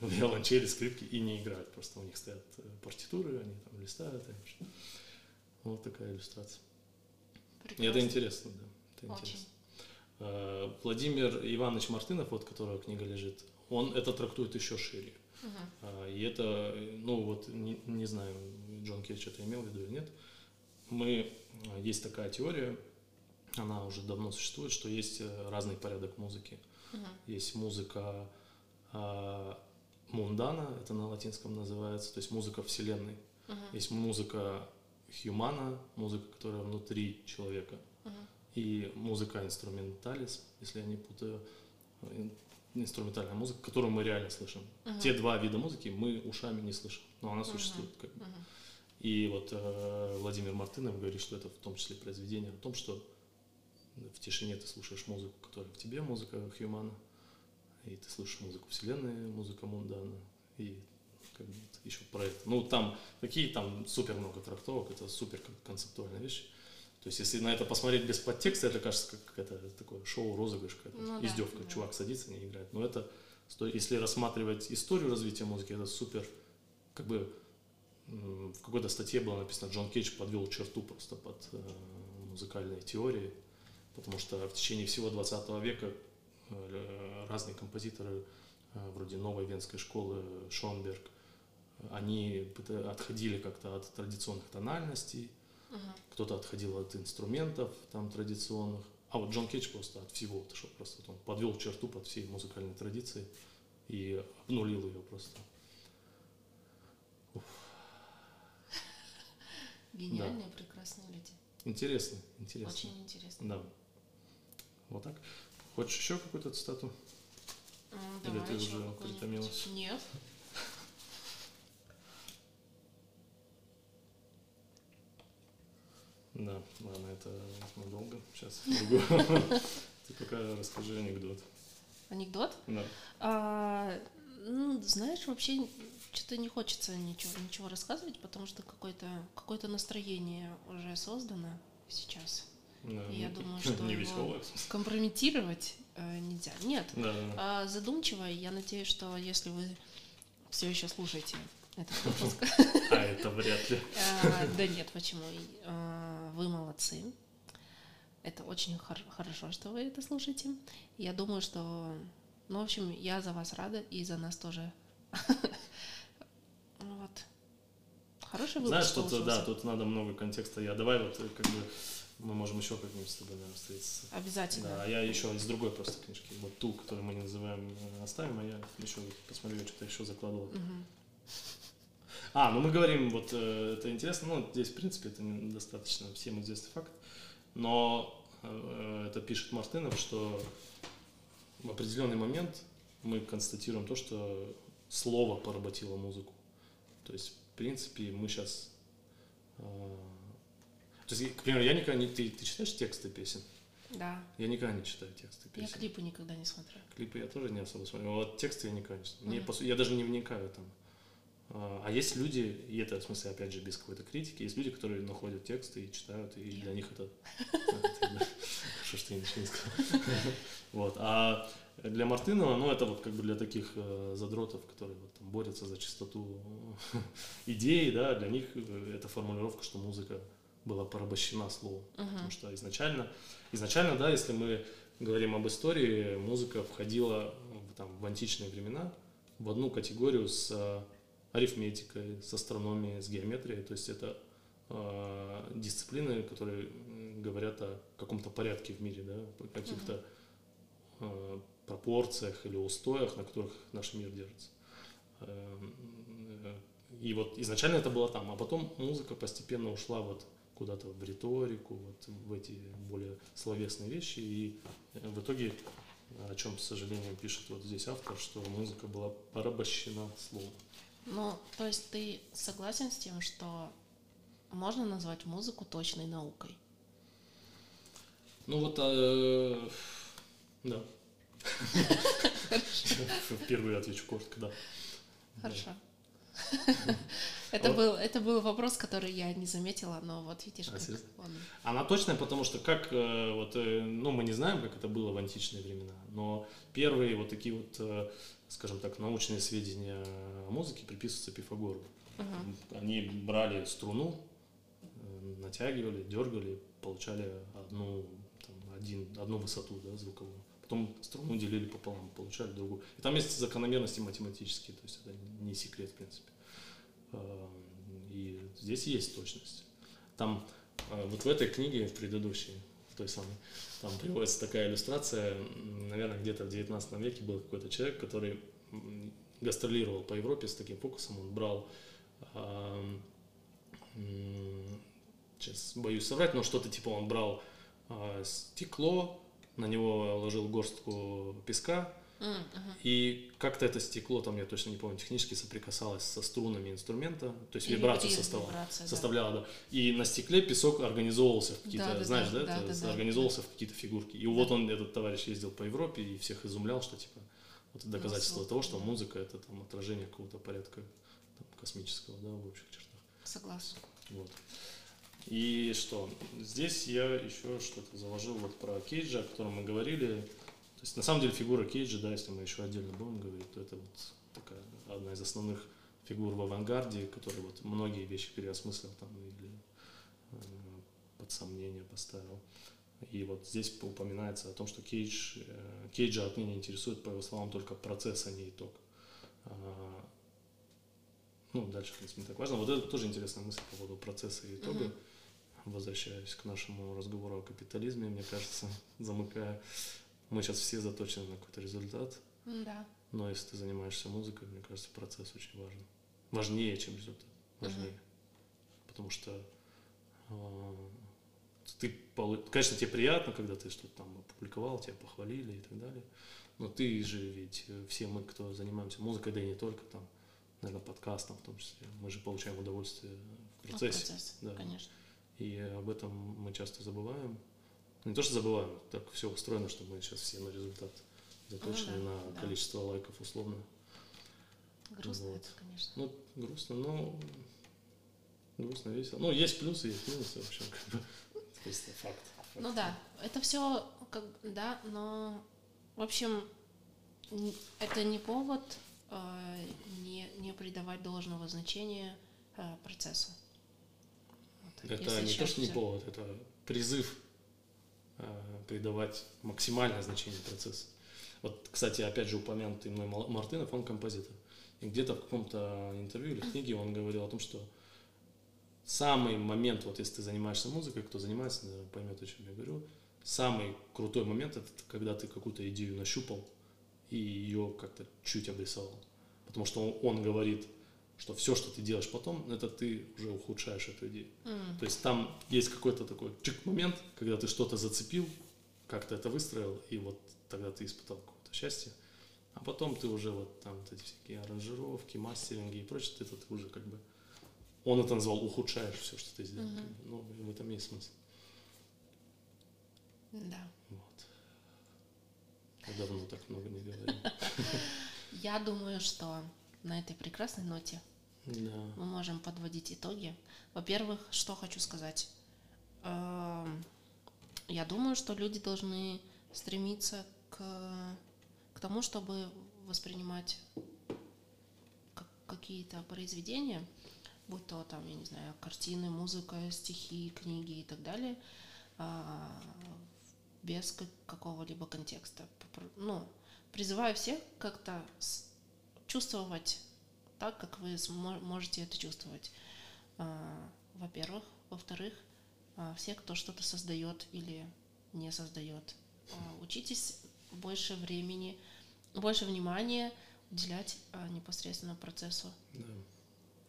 виолончели, скрипки и не играют. Просто у них стоят э, партитуры, они там листают. и что- Вот такая иллюстрация. И это Прекрасно. интересно, да. Это Очень. интересно. Э, Владимир Иванович Мартынов, вот которого книга лежит, он это трактует еще шире. А, И это, ну вот, не, не знаю, Джон Кейдж это имел в виду или нет. Мы, э, есть такая теория, она уже давно существует, что есть э, разный порядок музыки. Мгм. Есть музыка а, мундана, это на латинском называется, то есть музыка вселенной. Мгм. Есть музыка хьюмана, музыка, которая внутри человека. Мгм. И музыка инструменталис, если я не путаю, ин- инструментальная музыка, которую мы реально слышим. Мгм. Те два вида музыки мы ушами не слышим, но она Мгм. существует. Как бы. Мгм. И вот э, Владимир Мартынов говорит, что это в том числе произведение о том, что в тишине ты слушаешь музыку, которая в тебе, музыка Хьюмана, и ты слушаешь музыку Вселенной, музыка Мундана, и как бы еще проект. Ну, там такие, там супер много трактовок, это супер концептуальная вещь. То есть, если на это посмотреть без подтекста, это кажется как это такое шоу, розыгрыш, какая-то ну, издевка. Да, Чувак садится, не играет. Но это, если рассматривать историю развития музыки, это супер, как бы в какой-то статье было написано, Джон Кейдж подвел черту просто под э, музыкальной теорией, потому что в течение всего 20 века э, разные композиторы, э, вроде новой венской школы, Шонберг, они отходили как-то от традиционных тональностей, uh-huh. кто-то отходил от инструментов там традиционных, а вот Джон Кейдж просто от всего отошел, просто вот он подвел черту под всей музыкальной традицией и обнулил ее просто. Уф. Гениальные, да. прекрасные люди. Интересно, интересно. Очень интересно. Да. Вот так. Хочешь еще какую-то цитату? Mm, Или ты уже притомилась? Нет. Да, ладно, это надолго. Сейчас. Ты пока расскажи анекдот. Анекдот? Да. А, ну, знаешь, вообще что-то не хочется ничего, ничего рассказывать, потому что какое-то какое настроение уже создано сейчас. Да, и я думаю, что не его компрометировать э, нельзя. Нет, да, да. А, задумчиво. Я надеюсь, что если вы все еще слушаете этот выпуск. А это вряд ли. А, да нет, почему? А, вы молодцы. Это очень хорошо, что вы это слушаете. Я думаю, что... Ну, в общем, я за вас рада и за нас тоже. Вот. Хороший выпуск Знаешь, тут, да, тут надо много контекста. Я давай вот как бы мы можем еще как-нибудь с тобой, наверное, встретиться. Обязательно. Да, а я еще из другой просто книжки. Вот ту, которую мы не называем, э, оставим, а я еще посмотрю, я что-то еще закладывал. Угу. А, ну мы говорим, вот э, это интересно, ну здесь в принципе это достаточно всем известный факт, но э, это пишет Мартынов, что в определенный момент мы констатируем то, что слово поработило музыку. То есть, в принципе, мы сейчас... Э, то есть, к примеру, я никогда не... Ты, ты читаешь тексты песен? Да. Я никогда не читаю тексты песен. Я клипы никогда не смотрю. Клипы я тоже не особо смотрю. Вот тексты я никогда не. Мне, mm-hmm. по, я даже не вникаю там. А, а есть люди, и это в смысле, опять же, без какой-то критики, есть люди, которые находят тексты и читают, и для них это... Хорошо, что я ничего не сказал. Вот. А для Мартынова, ну, это вот как бы для таких э, задротов, которые вот, там, борются за чистоту идей, да, для них э, это формулировка, что музыка была порабощена словом. Потому что изначально, изначально, да, если мы говорим об истории, музыка входила там, в античные времена в одну категорию с арифметикой, с астрономией, с геометрией. То есть это э, дисциплины, которые говорят о каком-то порядке в мире, да, каких-то э, пропорциях или устоях, на которых наш мир держится. Эм, и вот изначально это было там, а потом музыка постепенно ушла вот куда-то в риторику, вот в эти более словесные вещи. И в итоге, о чем, к сожалению, пишет вот здесь автор, что музыка была порабощена словом. Ну, то есть ты согласен с тем, что можно назвать музыку точной наукой? Ну вот, э, да. Впервые отвечу коротко, да. Хорошо. Это, был, это был вопрос, который я не заметила, но вот видишь, а, как он... Она точная, потому что как, э, вот, э, ну, мы не знаем, как это было в античные времена, но первые вот такие вот э, скажем так, научные сведения о музыке приписываются Пифагору. Они брали струну, натягивали, дергали, получали одну, там, один, одну высоту да, звуковую. Потом струну делили пополам, получали другую. И там есть закономерности математические, то есть это не секрет, в принципе. Э, и здесь есть точность. Там э, вот в этой книге, в предыдущей, в той самой, там приводится такая иллюстрация, наверное, где-то в 19 веке был какой-то человек, который гастролировал по Европе с таким фокусом, он брал, сейчас боюсь соврать, но что-то типа он брал а, стекло, на него ложил горстку песка, И как-то это стекло, там, я точно не помню, технически соприкасалось со струнами инструмента, то есть вибрацию составляла, вибрация, составляла да. да. И на стекле песок организовывался в какие-то, да, да, знаешь, да, да, да, это, да организовывался да. в какие-то фигурки. И да. вот он, этот товарищ, ездил по Европе и всех изумлял, что типа вот это доказательство ну, того, что музыка это там отражение какого-то порядка там, космического, да, в общих чертах. Согласна. Вот. И что? Здесь я еще что-то заложил вот про Кейджа, о котором мы говорили. То есть на самом деле фигура Кейджа, да, если мы еще отдельно будем говорить, то это вот такая одна из основных фигур в авангарде, который вот многие вещи переосмыслил там или э, под сомнение поставил. И вот здесь упоминается о том, что Кейдж, э, Кейджа отныне интересует, по его словам, только процесс, а не итог. А, ну, дальше, в принципе, не так важно. Вот это тоже интересная мысль по поводу процесса и итога. Mm-hmm возвращаясь к нашему разговору о капитализме, мне кажется, замыкая, мы сейчас все заточены на какой-то результат. Да. Но если ты занимаешься музыкой, мне кажется, процесс очень важен. Важнее, чем результат. Важнее. uh Потому что э, ты, конечно, тебе приятно, когда ты что-то там опубликовал, тебя похвалили и так далее. Но ты же ведь, э, все мы, кто занимаемся музыкой, да и не только там, наверное, подкастом в том числе, мы же получаем удовольствие в процессе. процесс, да. конечно. И об этом мы часто забываем. Не то, что забываем, так все устроено, что мы сейчас все на результат заточены, ну, да, на да. количество лайков условно. Грустно вот. это, конечно. Ну, грустно, но грустно, весело. Ну, есть плюсы, есть минусы, в общем, как бы. Просто факт, факт. Ну да, это все, как, да, но, в общем, это не повод э, не, не придавать должного значения э, процессу. Это не то, что не повод, это призыв э, придавать максимальное значение процессу. Вот, кстати, опять же упомянутый мной Мартынов, он композитор. И где-то в каком-то интервью или книге он говорил о том, что самый момент, вот если ты занимаешься музыкой, кто занимается, наверное, поймет, о чем я говорю, самый крутой момент это когда ты какую-то идею нащупал и ее как-то чуть обрисовал. Потому что он, он говорит, что все, что ты делаешь потом, это ты уже ухудшаешь эту идею. Mm. То есть там есть какой-то такой чик момент, когда ты что-то зацепил, как-то это выстроил, и вот тогда ты испытал какое-то счастье. А потом ты уже вот там вот эти всякие аранжировки, мастеринги и прочее, ты это ты уже как бы, он это назвал, ухудшаешь все, что ты сделал. Mm-hmm. Ну, в этом есть смысл. Да. Вот. Я давно так много не говорил. Я думаю, что на этой прекрасной ноте да. мы можем подводить итоги. Во-первых, что хочу сказать. Эм, я думаю, что люди должны стремиться к, к тому, чтобы воспринимать какие-то произведения, будь то там, я не знаю, картины, музыка, стихи, книги и так далее, а, без какого-либо контекста. Ну, призываю всех как-то чувствовать так, как вы можете это чувствовать. А, во-первых. Во-вторых, а, все, кто что-то создает или не создает, а, учитесь больше времени, больше внимания уделять непосредственно процессу. Да.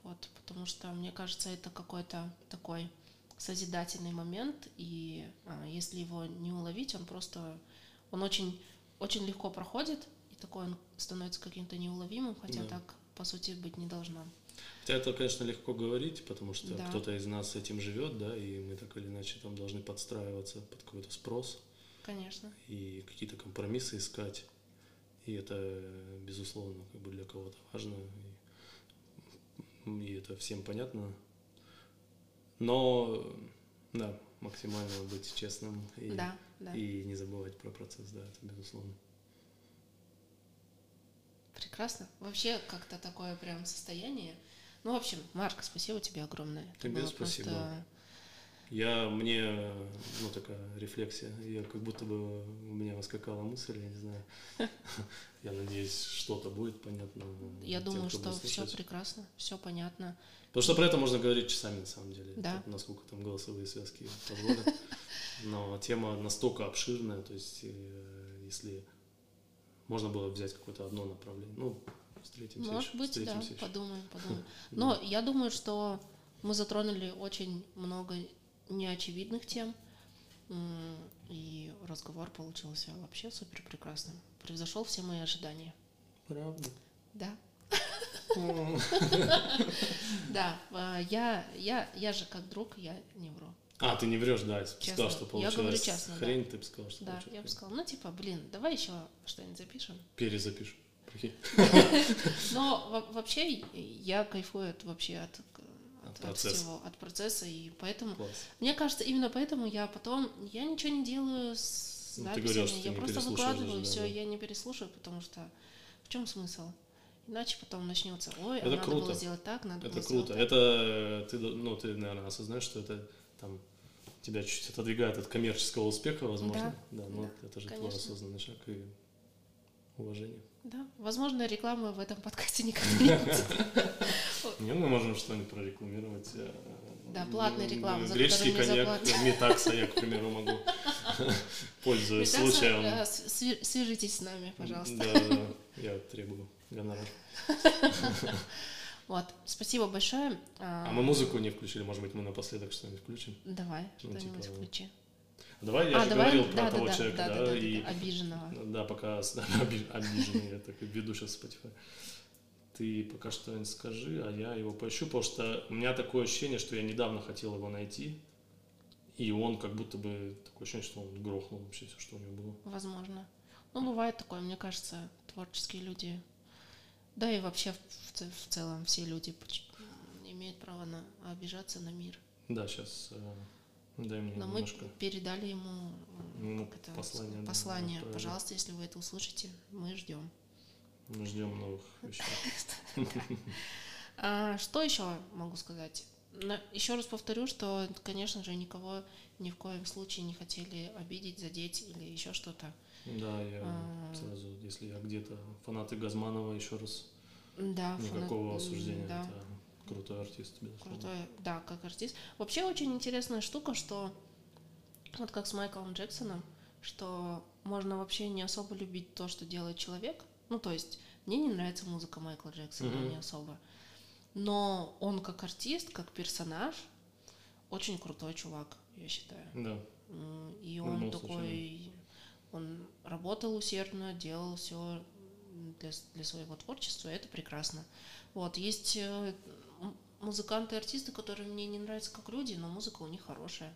Вот, потому что, мне кажется, это какой-то такой созидательный момент, и если его не уловить, он просто, он очень, очень легко проходит, такой он становится каким-то неуловимым, хотя да. так, по сути, быть не должно. Хотя это, конечно, легко говорить, потому что да. кто-то из нас с этим живет, да, и мы так или иначе там должны подстраиваться под какой-то спрос. Конечно. И какие-то компромиссы искать. И это, безусловно, как бы для кого-то важно. И, и это всем понятно. Но, да, максимально быть честным и, да, да. и не забывать про процесс, да, это безусловно. Прекрасно. Вообще как-то такое прям состояние. Ну, в общем, Марк, спасибо тебе огромное. Тебе спасибо. Просто... Я, мне, ну, такая рефлексия, я как будто бы у меня воскакала мысль, я не знаю. Я надеюсь, что-то будет понятно. Я думаю, что все прекрасно, все понятно. Потому что про это можно говорить часами, на самом деле. Да. Насколько там голосовые связки позволят. Но тема настолько обширная, то есть, э, если можно было взять какое-то одно направление. Ну, встретимся Может еще, быть, встретимся да, еще. подумаем, подумаем. Но я думаю, что мы затронули очень много неочевидных тем, и разговор получился вообще супер прекрасным. превзошел все мои ожидания. Правда. Да. Да, а, я, я, я же как друг, я не вру. А, ты не врешь, да, если бы сказал, что Я получилось говорю честно, да. хрень, ты бы сказал, что Да, получилось я бы сказала, ну типа, блин, давай еще что-нибудь запишем. Перезапишем. Прикинь. Но во- вообще я кайфую от, вообще от, От от, процесса. всего, от процесса, и поэтому, Класс. мне кажется, именно поэтому я потом, я ничего не делаю с Ну, записями, ты я просто выкладываю, даже, все, да, да. я не переслушаю, потому что в чем смысл? Иначе потом начнется, ой, а Это надо круто. было сделать так, надо Это было круто. сделать так. Это ты, ну, ты, наверное, осознаешь, что это там тебя чуть отодвигает от коммерческого успеха, возможно. Да, ну да, это же твой конечно. осознанный шаг и уважение. Да, возможно, рекламы в этом подкасте никогда не будет. Не, мы можем что-нибудь прорекламировать. э, Да, платная реклама, за Греческий коньяк. Метакса я, к примеру, могу, пользуясь случаем. э, Свяжитесь с нами, пожалуйста. Да, да, я требую гонорар. Вот, спасибо большое. А мы музыку не включили, может быть, мы напоследок что-нибудь включим? Давай, Ну, что-нибудь типа, включи. Давай, я а, же давай, говорил да, про того да, да, человека, да, да, да, да, и да, обиженного. Да, пока обиженный, я так веду сейчас Spotify. Ты пока что скажи, а я его поищу, потому что у меня такое ощущение, что я недавно хотел его найти, и он как будто бы такое ощущение, что он грохнул вообще все, что у него было. Возможно. Ну, бывает такое, мне кажется, творческие люди, да и вообще в, в целом все люди поч- имеют право на обижаться на мир. Да, сейчас дай мне Но мы немножко. передали ему э, Ну, это, послание, да, послание. отправили. Пожалуйста, если вы это услышите, мы ждем. Мы ждем новых вещей. А, что еще могу сказать? Еще раз повторю, что, конечно же, никого ни в коем случае не хотели обидеть, задеть или еще что-то. Да, я А. сразу, если я где-то фанаты Газманова, еще раз Да, никакого фанат- осуждения. Да, Это крутой артист, безусловно. крутой, да, как артист. Вообще очень интересная штука, что вот как с Майклом Джексоном, что можно вообще не особо любить то, что делает человек. Ну, то есть, мне не нравится музыка Майкла Джексона, Мгм. не особо. Но он как артист, как персонаж, очень крутой чувак, я считаю. Да. И он такой, он работал усердно, делал все для, для своего творчества, это прекрасно. Вот, есть э, музыканты и артисты, которые мне не нравятся как люди, но музыка у них хорошая.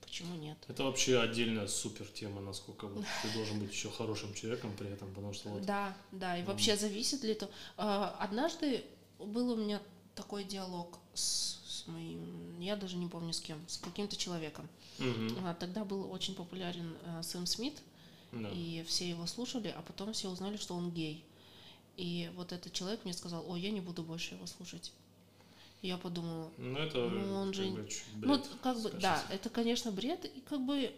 Почему нет? Это вообще отдельная супер тема, насколько вот ты должен быть еще хорошим человеком при этом, потому что вот Да, да, и вообще зависит ли это... А, Однажды был у меня такой диалог с, с моим, я даже не помню с кем, с каким-то человеком. А, Тогда был очень популярен э, Сэм Смит, Да. и все его слушали, а потом все узнали, что он гей. И вот этот человек мне сказал, ой, я не буду больше его слушать. И я подумала, Ну это Ну, он же- ну, бред, как бы, да, это, конечно, бред, и как бы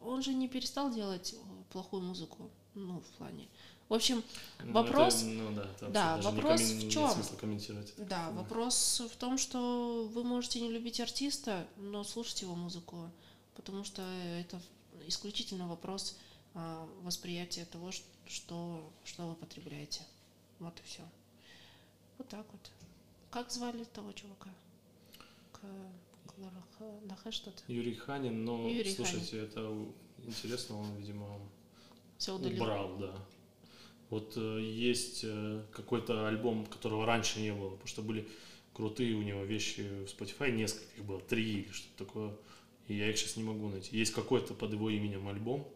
он же не перестал делать э, плохую музыку, ну, в плане. В общем, Ну, вопрос- это, ну да, это да, даже не вопрос коммен- в смысла комментировать. да, Да. вопрос в том, что вы можете не любить артиста, но слушать его музыку, потому что это исключительно вопрос а, восприятия того, что, что вы потребляете. Вот и все. Вот так вот. Как звали того чувака? К... Что-то? Юрий Ханин, но Юрий слушайте, это у- интересно, он, видимо, Все удалил. убрал, да. Вот э, есть э, какой-то альбом, которого раньше не было, потому что были крутые у него вещи в Spotify, несколько их было, три или что-то такое, и я их сейчас не могу найти. Есть какой-то под его именем альбом,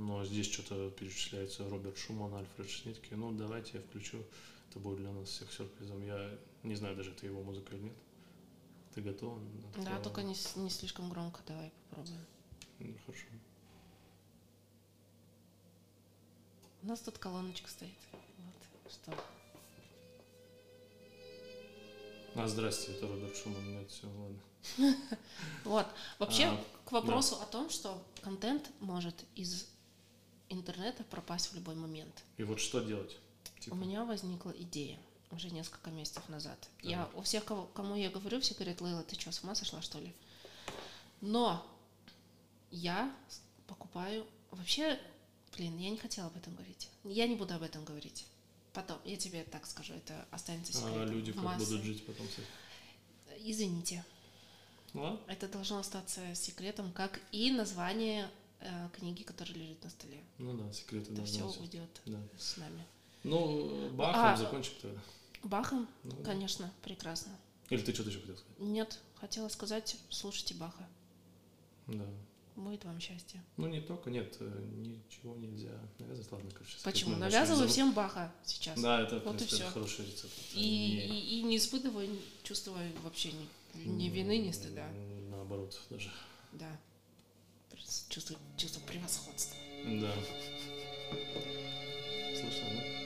но здесь что-то перечисляется Роберт Шуман, Альфред Шнитке. Ну, давайте я включу, это будет для нас всех сюрпризом. Я не знаю даже, это его музыка или нет. Ты готова? Да, Открываю. только не, не слишком громко, давай попробуем. Ну, Хорошо. У нас тут колоночка стоит. Вот, что. А, здрасте, это Роберт Шуман. Нет, все, ладно. Вот. Вообще, А, к вопросу о том, что контент может из интернета пропасть в любой момент. И вот что делать? Типа, У меня возникла идея уже несколько месяцев назад. Я Так. у всех, кого, кому я говорю, все говорят, Лейла, ты что, с ума сошла, что ли? Но я покупаю... Вообще, блин, я не хотела об этом говорить. Я не буду об этом говорить. Потом, я тебе так скажу, это останется секретом. а люди как массы. будут жить потом? Извините, Ладно? это должно остаться секретом, как и название книги, которые лежат на столе. Ну да, секреты Это все носить. уйдет Да. с нами. Ну, Бахом А, закончим тогда. Бахом, Ну, конечно, прекрасно. Или ты что-то еще хотел сказать? Нет, хотела сказать, слушайте Баха. Да. Будет вам счастье. Ну, не только, нет, э, ничего нельзя навязывать. Ладно, короче. Почему? Навязываю всем Баха сейчас. Да, это, Вот и принципе, всё. хороший рецепт. И, Не- и, и не испытываю чувства вообще ни, ни вины, ни стыда. Наоборот, даже. Да. Чувство, чувство превосходства. Да. Слышно, да?